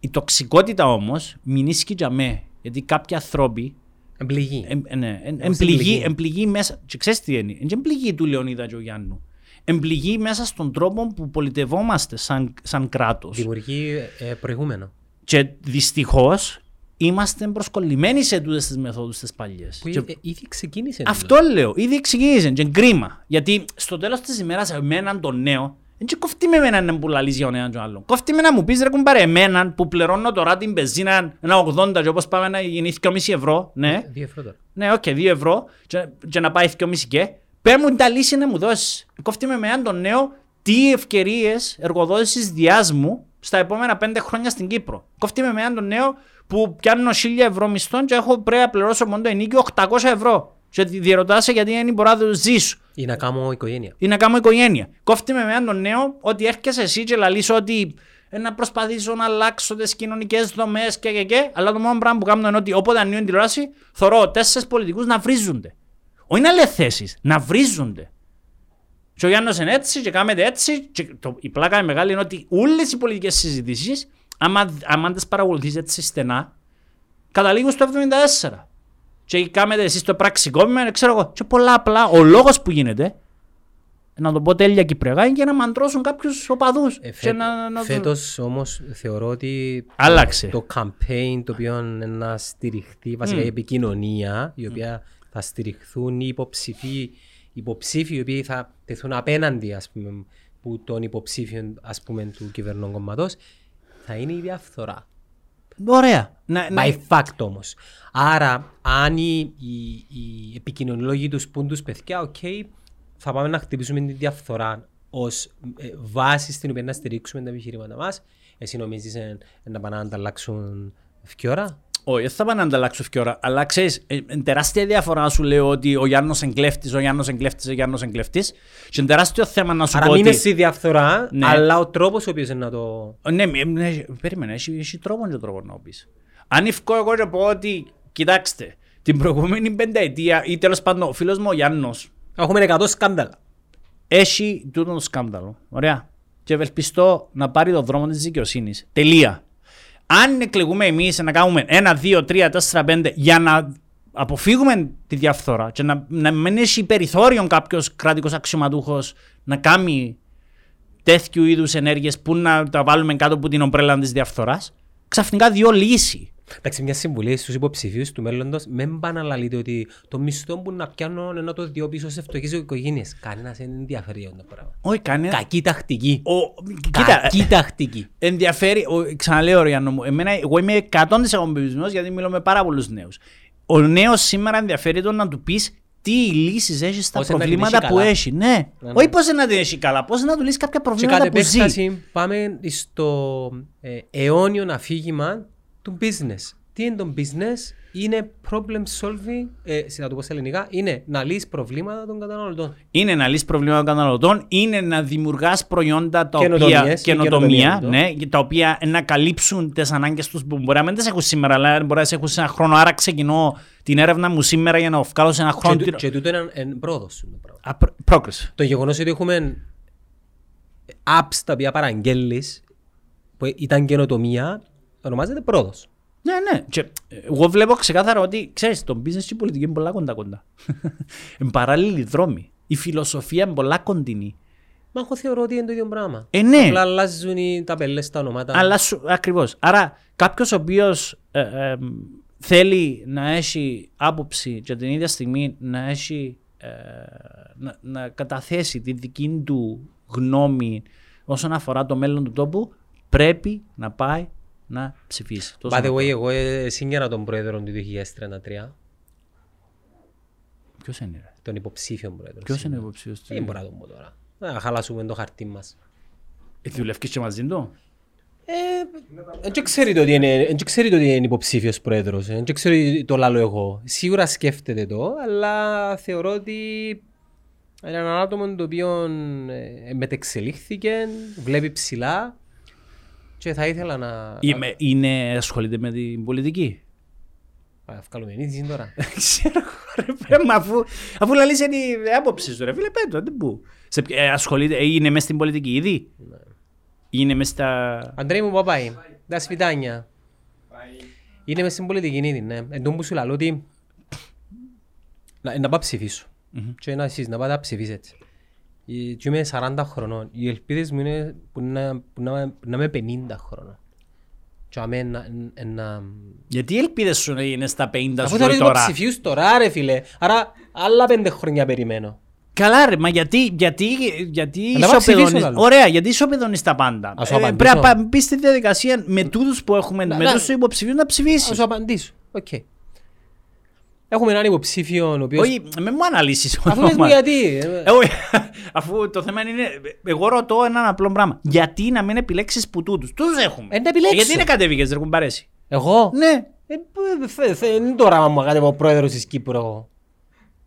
Η τοξικότητα όμως μεινίσκει για με. Γιατί κάποιοι άνθρωποι Εν πληγή. εμ- ε, ναι, εν- Είμαστε εν πληγή, εν πληγή. εν πληγή μέσα. Και ξέρεις τι είναι. Δεν είναι εν πληγή του Λεωνίδα και ο Γιάννου. Εν πληγή μέσα στον τρόπο που πολιτευόμαστε σαν, σαν κράτος. Δημιουργεί ε, προηγούμενο. Και δυστυχώς είμαστε προσκολλημένοι σε τούτες τις μεθόδους τις παλιές. Που ε, ήδη ξεκίνησε. Αυτό λέω. Ήδη ξεκίνησε. Και κρίμα. Γιατί στο τέλος της ημέρας, εμέναν τον νέο, δεν κόφτει με εμένα να μου λαλείς για ο έναν τον άλλον. Κόφτει με να μου πεις ρε κουμπάρε εμέναν που πληρώνω τώρα την πεζίνα ένα 80 και όπως πάμε να γίνει 2,5 ευρώ. Ναι, Δύο ευρώ τώρα. ναι, οκ, 2 ευρώ και, και να πάει 2,5 και. Πέ μου τα λύση να μου δώσεις. Κοφτεί με εμένα τον νέο τι ευκαιρίες εργοδότησης διάσμου στα επόμενα 5 χρόνια στην Κύπρο. Κοφτεί με εμένα τον νέο που πιάνω 1000 ευρώ μισθών και έχω πρέπει να πληρώσω μόνο το ενίκιο 800 ευρώ. Και διερωτάσαι γιατί δεν μπορώ να το ζήσω Ή να κάνω οικογένεια. ή να κάνω οικογένεια. Κόφτει με εμένα τον νέο ότι έρχεσαι εσύ και λαλείς ότι ε, να προσπαθήσω να αλλάξω τις κοινωνικές δομές και, και, και, αλλά το μόνο πράγμα που κάνω είναι ότι όποτε ανοίγουν τηλεόραση, θωρώ τέσσερις πολιτικούς να βρίζονται. Όχι να λέει θέσεις, να βρίζονται. Και ο Γιάννος είναι έτσι και κάμετε έτσι. Και το, η πλάκα είναι μεγάλη είναι ότι όλες οι πολιτικές συζητήσεις, άμα, άμα τις παρακολουθείς έτσι στενά, καταλήγουν στο 74. Και κάμετε εσεί το πραξικόπημα, ξέρω εγώ. Και πολλά απλά ο λόγος που γίνεται να το πω τέλεια κυπριακά, και να μαντρώσουν κάποιους οπαδούς. Ε, και φε- να, να... Φέτος όμως θεωρώ ότι Άλλαξε. το campaign το οποίο είναι να στηριχθεί, βασικά η επικοινωνία, η οποία θα στηριχθούν οι υποψηφοί, υποψήφοι οι οποίοι θα τεθούν απέναντι ας πούμε, που των υποψήφιων ας πούμε, του κυβερνών κομματός, θα είναι η διαφθορά. Ωραία. Να, να... By fact όμως. Άρα, αν οι, οι, οι επικοινωνιολόγοι τους πούν τους παιδιά, οκ, θα πάμε να χτυπήσουμε τη διαφθορά ως ε, βάση στην οποία να στηρίξουμε τα επιχειρήματα μας. Εσύ νομίζεις ε, να πάνε να ανταλλάξουν ευκαιόρα. Όχι, δεν θα πάνε να ανταλλάξω ευκαιόρα. Αλλά ξέρεις, τεράστια διαφορά να σου λέω ότι ο Γιάννος εγκλέφτης, ο Γιάννος εγκλέφτης, ο Γιάννος εγκλέφτης. Και είναι τεράστιο θέμα να σου Άρα πω. μην ότι... είναι στη διαφθορά, Ναι. αλλά ο τρόπος ο οποίος είναι να το... Ναι, ναι, ναι, περίμενε, έχει, έχει τρόπο και τρόπο να πεις. Αν ευκώ εγώ και πω ότι, κοιτάξτε, την προηγούμενη πενταετία ή τέλος πάντων ο φίλος μου ο Γιάννο Έχουμε 100 σκάνδαλα. έχει τούτο το σκάνδαλο. Ωραία. Και ευελπιστώ να πάρει το δρόμο της δικαιοσύνης. Τελεία. Αν εκλεγούμε εμείς να κάνουμε ένα, δύο, τρία, τέσσερα, πέντε για να αποφύγουμε τη διαφθορά και να, να μην έχει περιθώριο κάποιος κρατικός αξιωματούχος να κάνει τέτοιου είδους ενέργειες που να τα βάλουμε κάτω από την ομπρέλα της διαφθοράς, ξαφνικά δύο λύση. Εντάξει, μια συμβουλή στους υποψηφίους του μέλλοντος, μην πάνε να λαλείτε ότι το μισθό που να πιάνουν να το διώ πίσω σε φτωχές οικογένειες. Κανένας δεν ενδιαφέρει αυτό το πράγμα. Όχι, κάνει. Κακή τακτική. Ο, κοίτα, Κακή τακτική. ενδιαφέρει, ο, ξαναλέω ρε Γιάννο μου, εμένα, εγώ είμαι 100% πεπισμένος γιατί μιλώ με πάρα πολλούς νέους. Ο νέος σήμερα ενδιαφέρει τον να του πεις τι λύσεις έχεις στα Πώς να την προβλήματα έχει που καλά. έχει. Ναι. Ναι, ναι. Όχι πώς να την έχει καλά, πώς να του λύσεις κάποια Και προβλήματα κατ' που ζει. επέκταση πάμε στο ε, αιώνιο αφήγημα του business. Τι είναι το business, είναι problem solving, ε, να το πω στα ελληνικά, είναι να λύσεις προβλήματα των καταναλωτών. Είναι να λύσεις προβλήματα των καταναλωτών, είναι να δημιουργάς προϊόντα τα Καινοτομίες, οποία. η καινοτομία, καινοτομία ναι, τα οποία να καλύψουν τις ανάγκες τους που μπορεί να μην τι έχουν σήμερα, αλλά μπορεί να τις έχουν σε ένα χρόνο. Άρα ξεκινώ την έρευνα μου σήμερα για να βγάλω σε ένα χρόνο. Και, την- τού- και τούτο είναι εν πρόοδος. είναι το πράγμα. Α, προ- Πρόκριση. Το γεγονός ότι έχουμε apps τα οποία παραγγέλνεις, που ήταν καινοτομία, ονομάζεται πρόοδος. Ναι, ναι. Και εγώ βλέπω ξεκάθαρα ότι ξέρεις, το business και η πολιτική είναι πολλά κοντά κοντά. είναι παράλληλοι δρόμοι. Η φιλοσοφία είναι πολλά κοντινή. Μα εγώ θεωρώ ότι είναι το ίδιο πράγμα. Ε, ναι. Απλά αλλάζουν οι ταπελές τα ονόματα. Αλλά σου, ακριβώς. Άρα κάποιος ο οποίος θέλει να έχει άποψη και την ίδια στιγμή να έχει ε, να, να καταθέσει τη δική του γνώμη όσον αφορά το μέλλον του τόπου πρέπει να πάει να ψηφίσει. Τόσο By the απλό. way, εγώ ε, σύγκαιρα τον πρόεδρο του 2033, Ποιος είναι ρε; τον υποψήφιο πρόεδρο. Ποιος είναι ο υποψήφιος του; Δεν μπορώ να τον πω τώρα. Να χαλάσουμε το χαρτί μας. Ε, Δουλεύεις και μαζί του; Δεν και ξέρει το ότι είναι, εν και ξέρει το ότι είναι υποψήφιος πρόεδρος. Δεν και ξέρει το λάλο εγώ. Σίγουρα σκέφτεται το, αλλά θεωρώ ότι είναι ένα άτομο το οποίο ε, μετεξελίχθηκε, βλέπει ψηλά και θα ήθελα να... Είμαι, είναι, ασχολείται με την πολιτική. να βγάλουμε είδηση τώρα. Ξέρω εγώ, ρε παιδί μου, αφού, αφού λαλείς είναι η άποψη σου ρε φίλε πέτω, δεν πού. Σε, ποια- ε, ασχολείται, ε, είναι μέσα στην πολιτική ήδη; Είναι μέσα στα... Αντρέη μου, παπάει. Τα σφιτάνια. Είναι μες στην πολιτική ήδη, ναι. Εν τω που σου λέω ότι να, να πάω ψηφίσω. Και να εσείς να πάτε να ψηφίσετε. Ε, Και είμαι 40 χρονών. Οι ελπίδες μου είναι που να, που να, που να είμαι 50 χρονών. Και αμέ να... να... Γιατί οι ελπίδες σου είναι στα 50 Αφού σου θα λέει ρωτήσω τώρα. ψηφίους τώρα ρε φίλε. Άρα άλλα πέντε χρόνια περιμένω. Καλά ρε, μα γιατί, γιατί, γιατί Να πάω ψηφίσω, ισοπεδώνεις, λαλό. ωραία, γιατί ισοπεδώνεις τα πάντα. Ας σου Ε, απαντήσω. πρέπει να πά- μπεις στη διαδικασία με τούτους που έχουμε, με να- τους υποψηφίους να Θα ψηφίσεις. σου απαντήσω. Οκ. Έχουμε έναν υποψήφιο ο οποίος... Όχι, με μου αναλύσεις. Αφού πες μου γιατί. Ε, όχι, αφού το θέμα είναι, εγώ ρωτώ έναν απλό πράγμα. Γιατί να μην επιλέξεις που τούτους. Τούτους έχουμε. Ε, να επιλέξω. Γιατί είναι κατέβηκες, ρε κουμπάρε εσύ. Εγώ; Ναι. Ε, π- θε- θε- Είναι το όραμα μου να κάνω πρόεδρος της Κύπρου εγώ.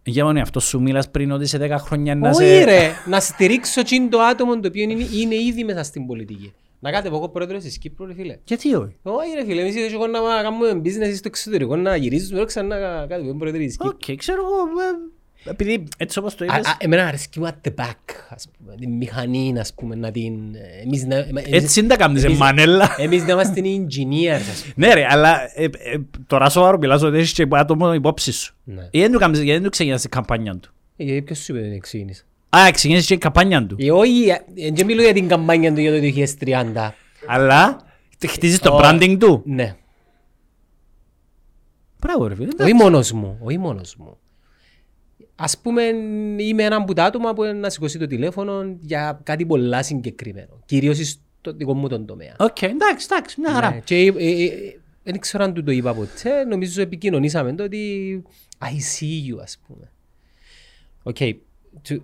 Για μόνο αυτό σου μίλας πριν ότι σε 10 χρόνια να Όχι σε... ρε, να στηρίξω τζείν' το άτομο το οποίο είναι, είναι ήδη μέσα στην πολιτική. Να κάνετε εγώ πρόεδρος της Κύπρου ρε φίλε. Γιατί όχι. Όχι ρε φίλε, εμείς εγώ να κάνουμε business στο εξωτερικό, να γυρίζουμε εδώ ξανά να κάνουμε πρόεδρο της Κύπρου. Οκ, ξέρω εγώ. ε, Επειδή έτσι όπως το Α, είπες. α, Εμένα αρέσκει μου at the back, ας πούμε, την μηχανή, ας πούμε, να την... ε, Εμείς να, εμείς- Έτσι είναι τα κάνεις, εμείς- μανέλα. Εμείς να είμαστε engineers, ας πούμε. Ναι ρε, αλλά ε, ε, τώρα σοβαρό μιλάς ότι έχεις και άτομο υπόψης σου. Ναι. Γιατί δεν του κάνεις- γιατί δεν του ξεκινάς την καμπάνια του; Ε, Γιατί ποιος σου είπε ότι δεν ξεκίνησα. Α, ξεκίνησε και η καμπάνια του. Ε, Όχι, ε, δεν μιλώ για την καμπάνια του για το 2030. Αλλά χτίζεις το Ω. branding του. Ναι. Μπράβο ρε φίλε. Όχι μόνος μου, όχι μόνος μου. Ας πούμε είμαι ένα από τα άτομα που να σηκώσει το τηλέφωνο για κάτι πολλά συγκεκριμένο. Κυρίως στο δικό μου τον τομέα. Οκ, εντάξει, εντάξει, μια Ναι, χαρά. Και ε, ε, ε, δεν ξέρω αν του το είπα ποτέ, νομίζω επικοινωνήσαμε το ότι I see you ας πούμε. Οκ, του-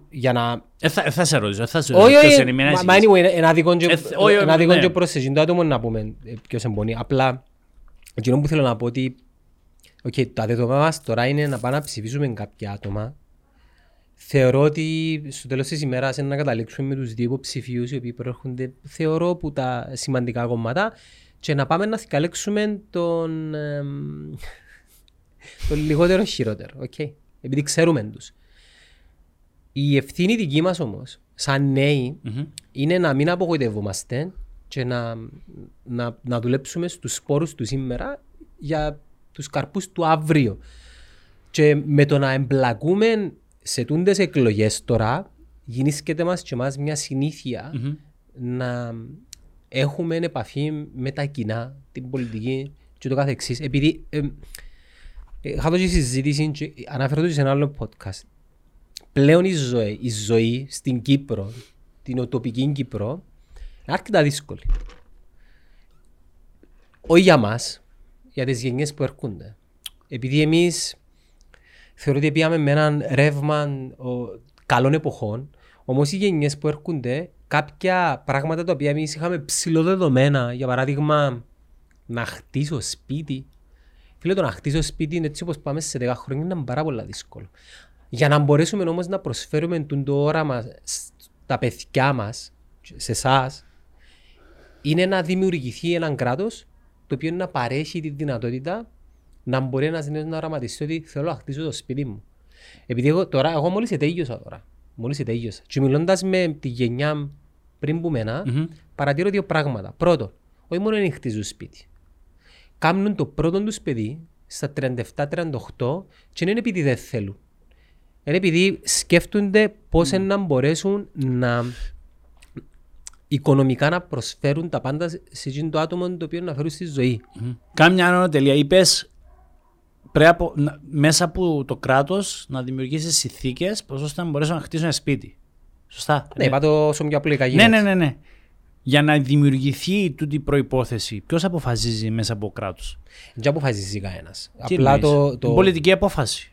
για να... Ε, θα, θα σε ρωτήσω, θα σε ρωτήσω. Όχι, ποιος όχι, είναι, μην μα- μα ανησυχείς. anyway, ένα δικό και- Ε, θ- όχι, όχι, ένα δικό ναι. και προς εσήν το άτομο να πούμε ε, ποιος εμπονεί. Απλά, εκείνο που θέλω να πω ότι οκ, τα δεδομένα μας τώρα είναι να πάμε να ψηφίσουμε κάποια άτομα. Θεωρώ ότι στο τέλος της ημέρας είναι να καταλήξουμε με τους δύο υποψηφίους οι οποίοι προέρχονται, θεωρώ, που τα σημαντικά κόμματα και να πάμε να διαλέξουμε τον, εμ, τον λιγότερο χειρότερο. οκ. Επειδή ξέρουμε τους. Η ευθύνη δική μας όμως, σαν νέοι, Μμμ. είναι να μην απογοητευόμαστε και να, να, να δουλέψουμε στους σπόρους του σήμερα για τους καρπούς του αύριο. Και με το να εμπλακούμε σε τούντες εκλογές τώρα, γεννήσκεται μας και μας μια συνήθεια Μμμ. να έχουμε επαφή με τα κοινά, την πολιτική και το κάθε εξής. Επειδή ε, ε, είχα δώσει συζήτηση και αναφέρω το και σε ένα άλλο podcast. Πλέον η ζωή, η ζωή στην Κύπρο, την οτοπική Κύπρο, είναι αρκετά δύσκολη. Όχι για μας, για τις γενιές που έρχονται. Επειδή εμείς θεωρώ ότι πήγαμε με έναν ρεύμα ο, καλών εποχών, όμως οι γενιές που έρχονται, κάποια πράγματα τα οποία εμείς είχαμε ψηλοδεδομένα, για παράδειγμα, να χτίσω σπίτι. Φίλε, το να χτίσω σπίτι είναι έτσι όπως πάμε σε 10 χρόνια είναι πάρα πολύ δύσκολο. Για να μπορέσουμε όμως να προσφέρουμε τον το όραμα στα παιδιά μας, σε εσάς, είναι να δημιουργηθεί έναν κράτος το οποίο να παρέχει τη δυνατότητα να μπορεί ένας νέος να οραματιστεί ότι θέλω να χτίσω το σπίτι μου. Επειδή εγώ, τώρα, εγώ μόλις ετέγιωσα τώρα. Μόλις ετέγιωσα. Και μιλώντας με τη γενιά πριν που μένα, Μμμ. παρατηρώ δύο πράγματα. Πρώτο, όχι μόνο είναι χτίζουν σπίτι. Κάνουν το πρώτο τους παιδί στα 37-38 και δεν είναι επειδή δεν θέλουν. Είναι επειδή σκέφτονται πώς να μπορέσουν να οικονομικά να προσφέρουν τα πάντα σε εκείνο το άτομο το οποίο να φέρουν στη ζωή. Μμμ. Κάμια ανώτελεια. Είπες πρέπει από, να- μέσα από το κράτος να δημιουργήσεις συνθήκες ώστε να μπορέσουν να χτίσουν ένα σπίτι. Σωστά. Ναι, είπα το όσο πιο απλοϊκά ναι, γίνεται. ναι, ναι, ναι. Για να δημιουργηθεί τούτη η προπόθεση, ποιος αποφασίζει μέσα από κράτος; Δεν αποφασίζει κανένας. Απλά το. το... Πολιτική απόφαση.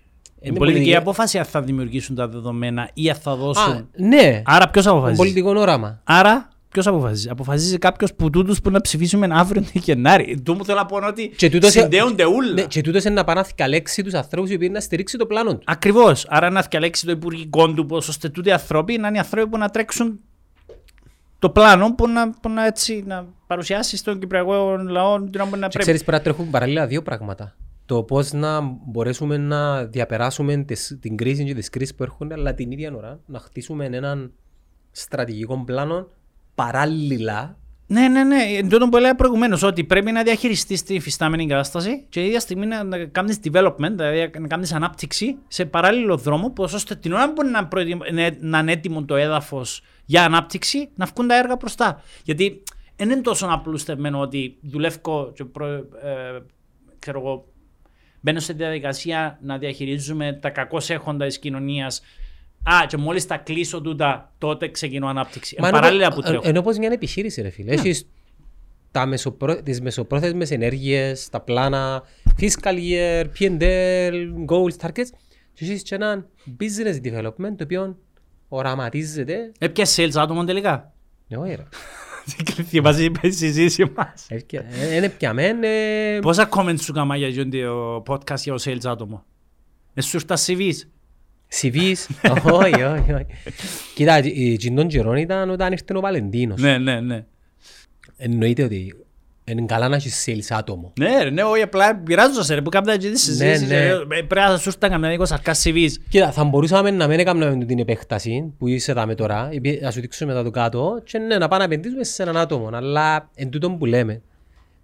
Είναι Είναι πολιτική πολιτική- απόφαση αν θα δημιουργήσουν τα δεδομένα ή αν θα δώσουν. Α, ναι, Άρα ποιος το αποφασίζει. πολιτικό όραμα. Άρα ποιος αποφασίζει; Αποφασίζει κάποιος που τούτους που να ψηφίσουμε αύριο τον Γενάρη. Του μου θέλω να πω είναι ότι Και τούτος- συνδέονται όλα. Ναι, και τούτος είναι να πάνε να θυκαλέξει τους ανθρώπους οι οποίοι να στηρίξει το πλάνο του. Ακριβώς. Άρα να διαλέξει το υπουργικό του πώς ώστε τούτοι οι άνθρωποι να είναι οι άνθρωποι που να τρέξουν το πλάνο που να, που να, έτσι, να παρουσιάσει στον Κυπριακό λαό την ώρα που να Και πρέπει. ξέρεις πρέπει να τρέχουν παραλλήλα δύο πράγματα. Το πώς να μπορέσουμε να διαπεράσουμε τις, την κρίση και τις κρίσεις που έρχονται, αλλά την ίδια ώρα να χτίσουμε έναν στρατηγικό πλάνο παράλληλα Ναι, ναι, ναι. Εν τούτο που έλεγα προηγουμένως, ότι πρέπει να διαχειριστείς την υφιστάμενη κατάσταση και η ίδια στιγμή να, να κάνεις development, δηλαδή να κάνεις ανάπτυξη σε παράλληλο δρόμο, που ώστε την ώρα που να, προετοιμα- ναι, να είναι έτοιμο το έδαφος για ανάπτυξη, να βγουν τα έργα μπροστά. Γιατί δεν είναι τόσο απλούστευμένο ότι δουλεύω και προ, ε, ξέρω εγώ, μπαίνω σε διαδικασία να διαχειρίζουμε τα κακώ έχοντα της κοινωνίας. Α, και μόλις τα κλείσω τούτα, τότε ξεκινώ ανάπτυξη. Μα Ε, ενώ- παράλληλα που ε, τρέχω. Ενώ πως μια επιχείρηση ρε φίλε. Έχεις τα μεσοπρό... τις μεσοπρόθεσμες ενέργειες, τα πλάνα, fiscal year, P&L, goals, targets και έχεις και έναν business development το οποίο οραματίζεται Έπιασε sales άτομο τελικά; Ναι, όχι ρε. Και μαζί είπε στη συζήτηση μας. Έφκαια- ε, Είναι πιαμέν ε, Πόσα comments σου κάμα για το podcast για το sales άτομο; Ε, σου ήρθα CVs. CVs; Όχι, όχι, όχι. Κοίτα, εκείνον καιρόν ήταν όταν ήρθε ο Βαλεντίνος. Ναι, ναι, ναι. Εννοείται ότι είναι καλά να έχεις sales άτομο. Ναι, ρε, ναι, όχι, απλά πειράζω ρε, που κάποια και τη συζήτηση. Ναι, ναι. ε, Πρέπει να σου ήρθα καμιά δίκο σαρκά CVs. Κοίτα, θα μπορούσαμε να μην έκαναμε την επέκταση που είσαι δάμε τώρα, επί- να σου δείξουμε μετά το κάτω και ναι, να πάμε να επενδύσουμε σε έναν άτομο. Αλλά εν τούτον που λέμε,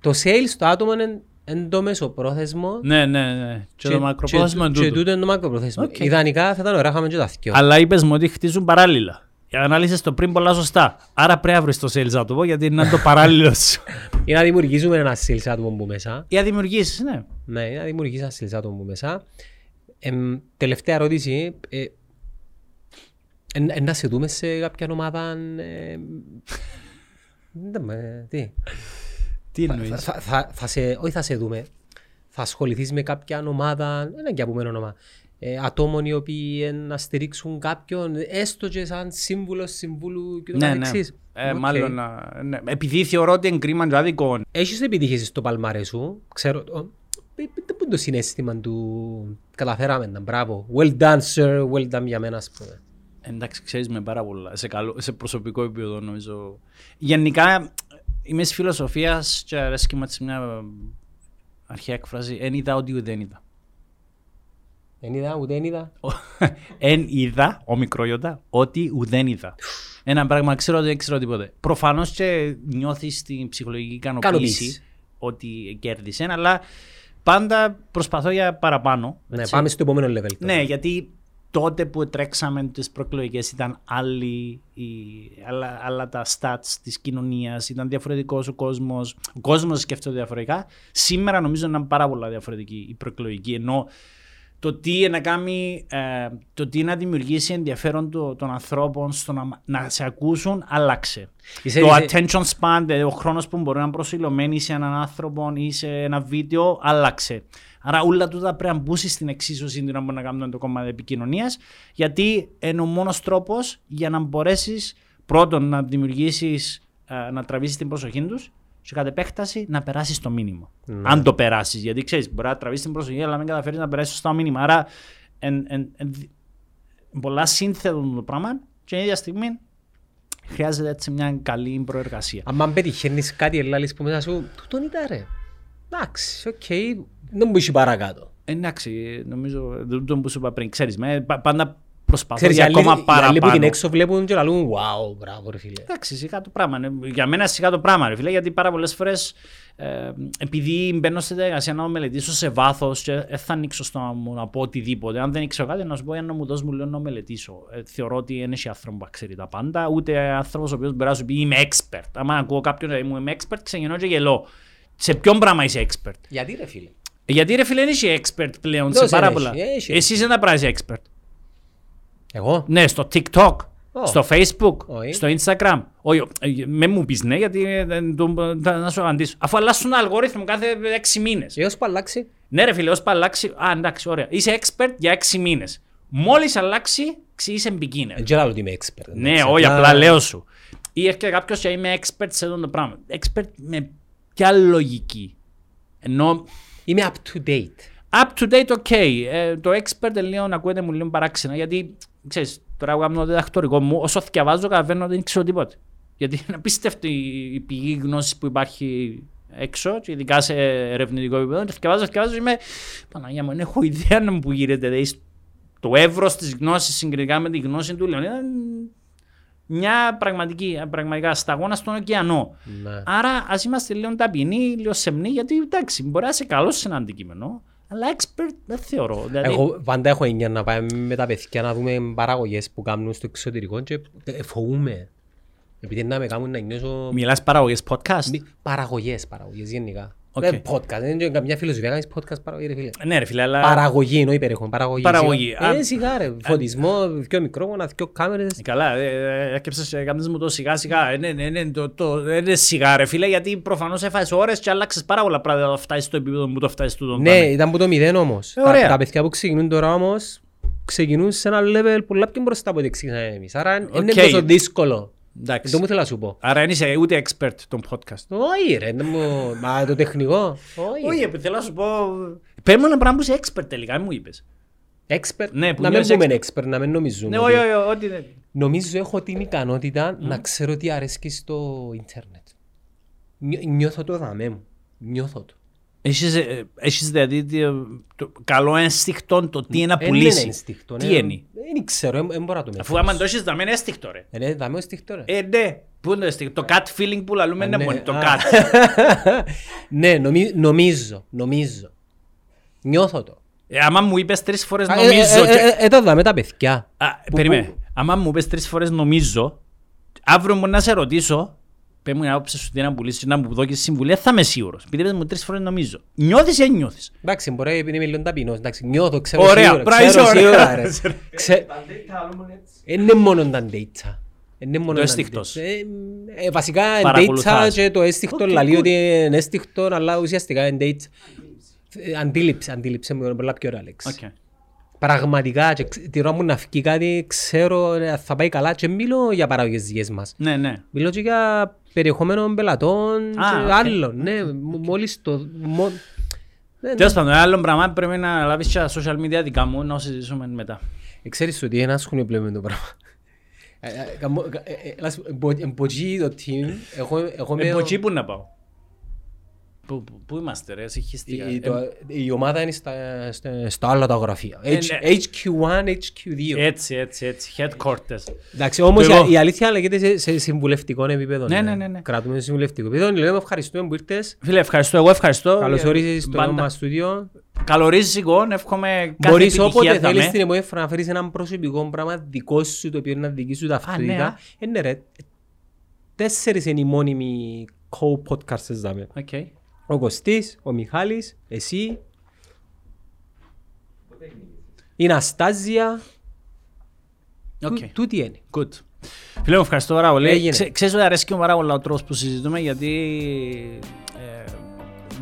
το sales στο άτομο είναι εν το μεσοπρόθεσμο Ναι, ναι, ναι. Και το μακροπρόθεσμο είναι και τούτο. τούτο είναι το μακροπρόθεσμο. Οκ. Ιδανικά θα ήταν ωραία, είχαμε και τα δυο. Αλλά είπες μου ότι χτίζουν παράλληλα. Ανάλυσες το πριν πολλά σωστά. Άρα πρέπει να βρεις το sales να το πω γιατί είναι το παράλληλος σου. Ή να δημιουργήσουμε ένα sales άτομο που μέσα. Ή να δημιουργήσεις, ναι. Ναι, ή να δημιουργήσεις ένα sales άτομο που μέσα. Εμ, τελευταία ερώτηση. Ε, εν- εν να σε δούμε σε κάποια ομάδα. Ε, δεν με- τι. Τι Θα, εννοείς; θα, θα, θα σε, όχι θα σε δούμε. Θα ασχοληθείς με κάποια ομάδα, ένα και από μένα όνομα, ε, ατόμων οι οποίοι ε, να στηρίξουν κάποιον, έστω και σαν σύμβουλος συμβούλου και το Ναι, ναι. καθεξής. Ε, Οκ. Μάλλον, να- ναι. επειδή θεωρώ ότι είναι κρίμα και άδικο. Έχεις επιτυχίες στο παλμάρες σου; Ξέρω, ο, πι- πείτε που είναι το συναίσθημα του καταφέραμε τα, μπράβο. Well done sir, well done για μένα ας πούμε; Εντάξει, ξέρεις με πάρα πολλά. Σε, καλό, σε προσωπικό επίπεδο νομίζω. Γενικά είμαι στη φιλοσοφίας και αρέσκει μου έτσι μια αρχαία έκφραση. Εν είδα ότι ουδέν είδα. Δεν είδα, ούτε δεν είδα. Εν είδα, ο μικρόγιοντα, ότι ουδέν είδα. Ένα πράγμα ξέρω ότι δεν ξέρω τίποτε. Προφανώς και νιώθεις την ψυχολογική ικανοποίηση Ικανοποίηση. ότι κέρδισες, αλλά πάντα προσπαθώ για παραπάνω. Ναι, έτσι. πάμε στο επόμενο level. τώρα. Ναι, γιατί τότε που τρέξαμε τις προεκλογικές ήταν άλλοι, οι, άλλα, άλλα τα stats της κοινωνίας, ήταν διαφορετικός ο κόσμος, ο κόσμος σκέφτεται διαφορετικά. Σήμερα νομίζω είναι πάρα πολλά διαφορετική η προεκλογική, ενώ το τι να κάνει, ε, το τι να δημιουργήσει ενδιαφέρον το- των ανθρώπων στο να, να σε ακούσουν, άλλαξε. Είσαι- το είσαι- attention span, δηλαδή ο χρόνος που μπορεί να είναι προσιλωμένοι σε έναν άνθρωπο ή σε ένα βίντεο, άλλαξε. Άρα όλα τούτα πρέπει να μπουν στην εξίσωση την ώρα να κάνουν το κομμάτι επικοινωνίας, γιατί είναι ο μόνος τρόπος για να μπορέσεις πρώτον να δημιουργήσεις, να τραβήσεις την προσοχή τους και κατ' επέκταση να περάσεις το μήνυμα. Ναι. Αν το περάσεις. Γιατί ξέρεις, μπορεί να τραβήσεις την προσοχή, αλλά μην καταφέρεις να περάσεις σωστά το μήνυμα. Άρα, εν, εν, εν, πολλά σύνθετο το πράγμα και την ίδια στιγμή χρειάζεται έτσι μια καλή προεργασία. Αν πετυχαίνεις κάτι ελάλης που μέσα σου, τούτον ήταν ρε. Εντάξει, οκ, δεν μου είσαι παρακάτω. Εντάξει, νομίζω δεν το που σου είπα πριν. Ξέρεις, με, πα- πάντα προσπαθώ Ξέρεις, οι για άλλοι, ακόμα οι άλλοι που την παραπάνω. έξω βλέπουν και λαλούν wow, μπράβο ρε φίλε. Εντάξει, σιγά το πράγμα. είναι- Για μένα σιγά το πράγμα, ρε φίλε, γιατί πάρα πολλές φορές ε, επειδή μπαίνω στη διαδικασία να μελετήσω σε βάθος και δεν θα ανοίξω στο να μου να πω οτιδήποτε. Αν δεν ήξερα κάτι, να σου πω για να μου δώσει μου λίγο να μελετήσω. Ε, θεωρώ ότι δεν έχει άνθρωπο που ξέρει τα πάντα, ούτε άνθρωπος ο οποίος μπορεί να σου πει είμαι expert. Αν ακούω κάποιον να μου είμαι expert, ξεγεννώ και γελώ. Σε ποιον πράγμα είσαι expert; Γιατί ρε φίλε; Γιατί ρε φίλε, δεν είσαι expert πλέον σε Δώσε, πάρα έχει, πολλά. έχει. Εσύ είσαι ένα πράγμα είσαι expert. Εγώ; Ναι, στο TikTok, Ω. στο Facebook, Όχι. στο Instagram. Όχι, ε, με μου πεις ναι, γιατί ε, δεν το- θα- να σου απαντήσω. Αφού αλλάσουν το αλγόριθμο κάθε έξι μήνες. Έως που αλλάξει. Ναι ρε φίλε, ως που αλλάξει, α εντάξει, ωραία. Είσαι expert για έξι μήνες. Μόλις αλλάξει, ξύ, είσαι beginner. Δεν ξέρω ότι είμαι expert. Ναι, εντάξει, όχι, απλά λέω σου. Ή έρχεται κάποιος και είμαι expert σε αυτό το πράγμα. Expert με ποια λογική; Ενώ Είμαι up to date. Up to date, ok. Ε, το expert λίγο να ακούετε μου λίγο παράξενα γιατί ξέρεις, τώρα εγώ κάνω το διδακτορικό μου, όσο διαβάζω καταλαβαίνω ότι δεν ξέρω τίποτε. Γιατί είναι απίστευτη η πηγή γνώσης που υπάρχει έξω, και ειδικά σε ερευνητικό επίπεδο. Και διαβάζω, διαβάζω και είμαι. Παναγία μου, δεν έχω ιδέα να μου που γίνεται. Δηλαδή, το εύρος της γνώσης συγκριτικά με τη γνώση του Λεωνίδα είναι μια πραγματική, πραγματικά σταγόνα στον ωκεανό. Ναι. Άρα ας είμαστε λίγο ταπεινοί, λίγο σεμνοί, γιατί εντάξει, μπορεί να είσαι καλός σε ένα αντικείμενο, αλλά expert δεν θεωρώ. Δηλαδή, Εγώ πάντα έχω έννοια να πάμε με τα παιδιά να δούμε παραγωγές που κάνουν στο εξωτερικό και ε, φοβούμαι. Επειδή να με κάνουν να νιώσω... Μιλάς παραγωγές podcast; Μη- Παραγωγές, παραγωγές γενικά. Οκ. Δεν podcast, δεν είναι καμιά φιλοσοφία, κάνεις podcast παραγωγή ρε φίλε. Ναι ρε φίλε, αλλά... Παραγωγή εννοώ υπερέχον, παραγωγή. Παραγωγή. σιγά. Α- Ε, σιγά ρε, φωτισμό, δυο μικρόφωνα, δυο κάμερες. Καλά, ε, ε, έκαψες, ε, κάνεις μου το σιγά σιγά. Ε, ναι, ναι, ναι, το, το, δεν είναι σιγά ρε φίλε, γιατί προφανώς έφαγες ώρες και άλλαξες πάρα πολλά πράγματα να φτάσεις στο επίπεδο που το φτάσεις τούτο. Ναι, ήταν που το μηδέν όμως. Ε, ωραία. Τα, τα παιδιά που ξεκινούν τώρα όμως, ξεκινούν σε ένα level πολλά πιο μπροστά από ό,τι ξεκινάμε εμείς. Άρα είναι Οκ. τόσο δύσκολο. Εντάξει. Δεν μου θέλω να σου πω. Άρα δεν είσαι ούτε expert των podcast. Όχι ρε, δεν μου... μα το τεχνικό. Όχι. Όχι, επειδή θέλω να σου πω... Παίρνω ένα πράγμα που είσαι expert τελικά, μην μου είπες. Expert; Ναι, που να μην νιώθεις πούμε expert, να μην νομίζουμε. Ναι, ότι- όχι, όχι, ό,τι δεν... Νομίζω έχω την ικανότητα να ξέρω τι αρέσκει στο ίντερνετ. Νιώ- Νιώθω το δαμέ μου. Νιώθω το. Έχεις, ε, έχεις δηλαδή το, το καλό ένστικτο το τι είναι να Εν πουλήσεις. είναι ένστικτο, Τι ναι. είναι; Δεν ξέρω, δεν μπορώ να το Αφού μετρήσω. άμα το έχεις δαμένο ένστικτο ρε. Ε, ναι, δαμέ ένστικτο ρε. Ε, ναι. Πού είναι το αίσθηκτο, το gut feeling που λαλούμε είναι ναι, μόνο το α. gut. Ναι, νομι- νομίζω, νομίζω. Νιώθω το. Ε, άμα μου είπες τρεις φορές Α, ε, νομίζω ε, και- ε, ε, Εδώ δάμε τα παιδιά. Α, Που- περίμενε. που- Άμα μου πες τρεις φορές νομίζω, αύριο μου να σε ρωτήσω, πες μου την άποψη σου τι να πουλήσεις, να μου δώσεις συμβουλία, θα είμαι σίγουρος. Επειδή πες μου τρεις φορές νομίζω. Νιώθεις ή δεν νιώθεις; Εντάξει, μπορεί επειδή είμαι λίγο ταπεινός. Εντάξει, νιώθω, ξέρω Ωραία, σίγουρα. μπράβο, Ξέρω είσαι σίγουρα, ωραία. ρε. Ξε- Είναι μόνο τα data. Είναι μόνο Το τα ένστικτό σου. data. Ε, ε, Βασικά data Παρακολουθάς. και το ένστικτο Οκ, λαλεί good. ότι είναι ένστικτο, αλλά ουσιαστικά είναι data. Ε, Αντίληψη, αντίληψη μου είναι πολλά πιο ωραία λέξη. Οκ. Πραγματικά, και ξ- τη ώρα μου να φύγει κάτι, ξέρω ε, θα πάει καλά και μιλώ για παραγωγές δικές μας. Ναι, ναι. Μιλώ και για περιεχόμενο πελατών Α, και οκ. άλλων. Ναι, μ- μόλις το... μο- Ναι, ναι. Τέλος πάντων, ένα άλλο πράγμα πρέπει να λάβεις και τα social media δικά μου να συζητήσουμε μετά. Ε, Ξέρεις ότι ένα σχολείο πλέον με το πράγμα. Ε, ε, καμώ- ε, ε, λάς- εμπο- Εν ποτζεί το team, εγώ εγώ είμαι... Ε, ο- από εκεί πού να πάω. Πού, πού, πού είμαστε ρε, συγχυστικά. η- Ε, το- Η ομάδα είναι στα, στα, στα άλλα τα γραφεία. Ε, H- ναι. HQ1, HQ2. Έτσι, έτσι, έτσι. Headquarters. Εντάξει, όμως Το εγώ. η- η αλήθεια λέγεται σε, σε συμβουλευτικό επίπεδο. Ναι, ναι, ναι, ναι. Κρατούμε σε συμβουλευτικό επίπεδο. Λέμε ευχαριστούμε που ήρθες. Φίλε, ευχαριστώ. Εγώ ευχαριστώ. Καλώς Ε, όρισες στο μπάντα. νέο μας στούντιο. Καλορίζικο, εύχομαι κάθε Μπορείς επιτυχία όποτε θα θέλεις με. την επόμενη φορά να φέρεις έναν προσωπικό πράγμα δικό σου, το οποίο είναι δική σου ναι, α. ταυτότητα. Ε, ναι ρε, τέσσερις είναι οι μόνιμοι co-podcasters δάμε. Οκ. Ο Κωστής, ο Μιχάλης, εσύ, η Ναστάζια, Οκ. Τού- τούτοι είναι. Good. Φίλε μου, ευχαριστώ πάρα πολύ. Έγινε. Ξέ- Ξέρεις ότι αρέσκει μου πάρα πολλά ο τρόπος που συζητούμε γιατί ε,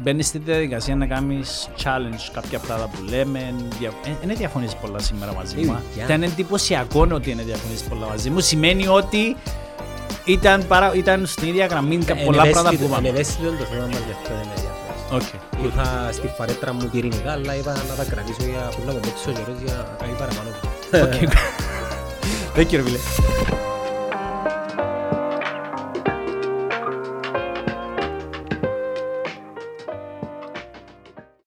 μπαίνεις στη διαδικασία να κάνεις challenge κάποια πράγματα που λέμε. Δια... Ε, είναι διαφωνείς πολλά σήμερα μαζί μου. Ε, α. για. Ήταν εντυπωσιακό ότι είναι διαφωνείς πολλά μαζί μου. Σημαίνει ότι ήταν, παρά, ήταν στην ίδια γραμμή κα- πολλά πράγματα που Είναι είπαμε. ευαίσθητο το θέμα μας γι' αυτό δεν είναι ενδιαφέρον. Okay. Ήρθα στη φαρέτρα μου πυρηνικά, αλλά είπα να τα κρατήσω για που να με παίξει ο καιρός για να κάνει παραπάνω. Okay. Thank you, ρε φίλε.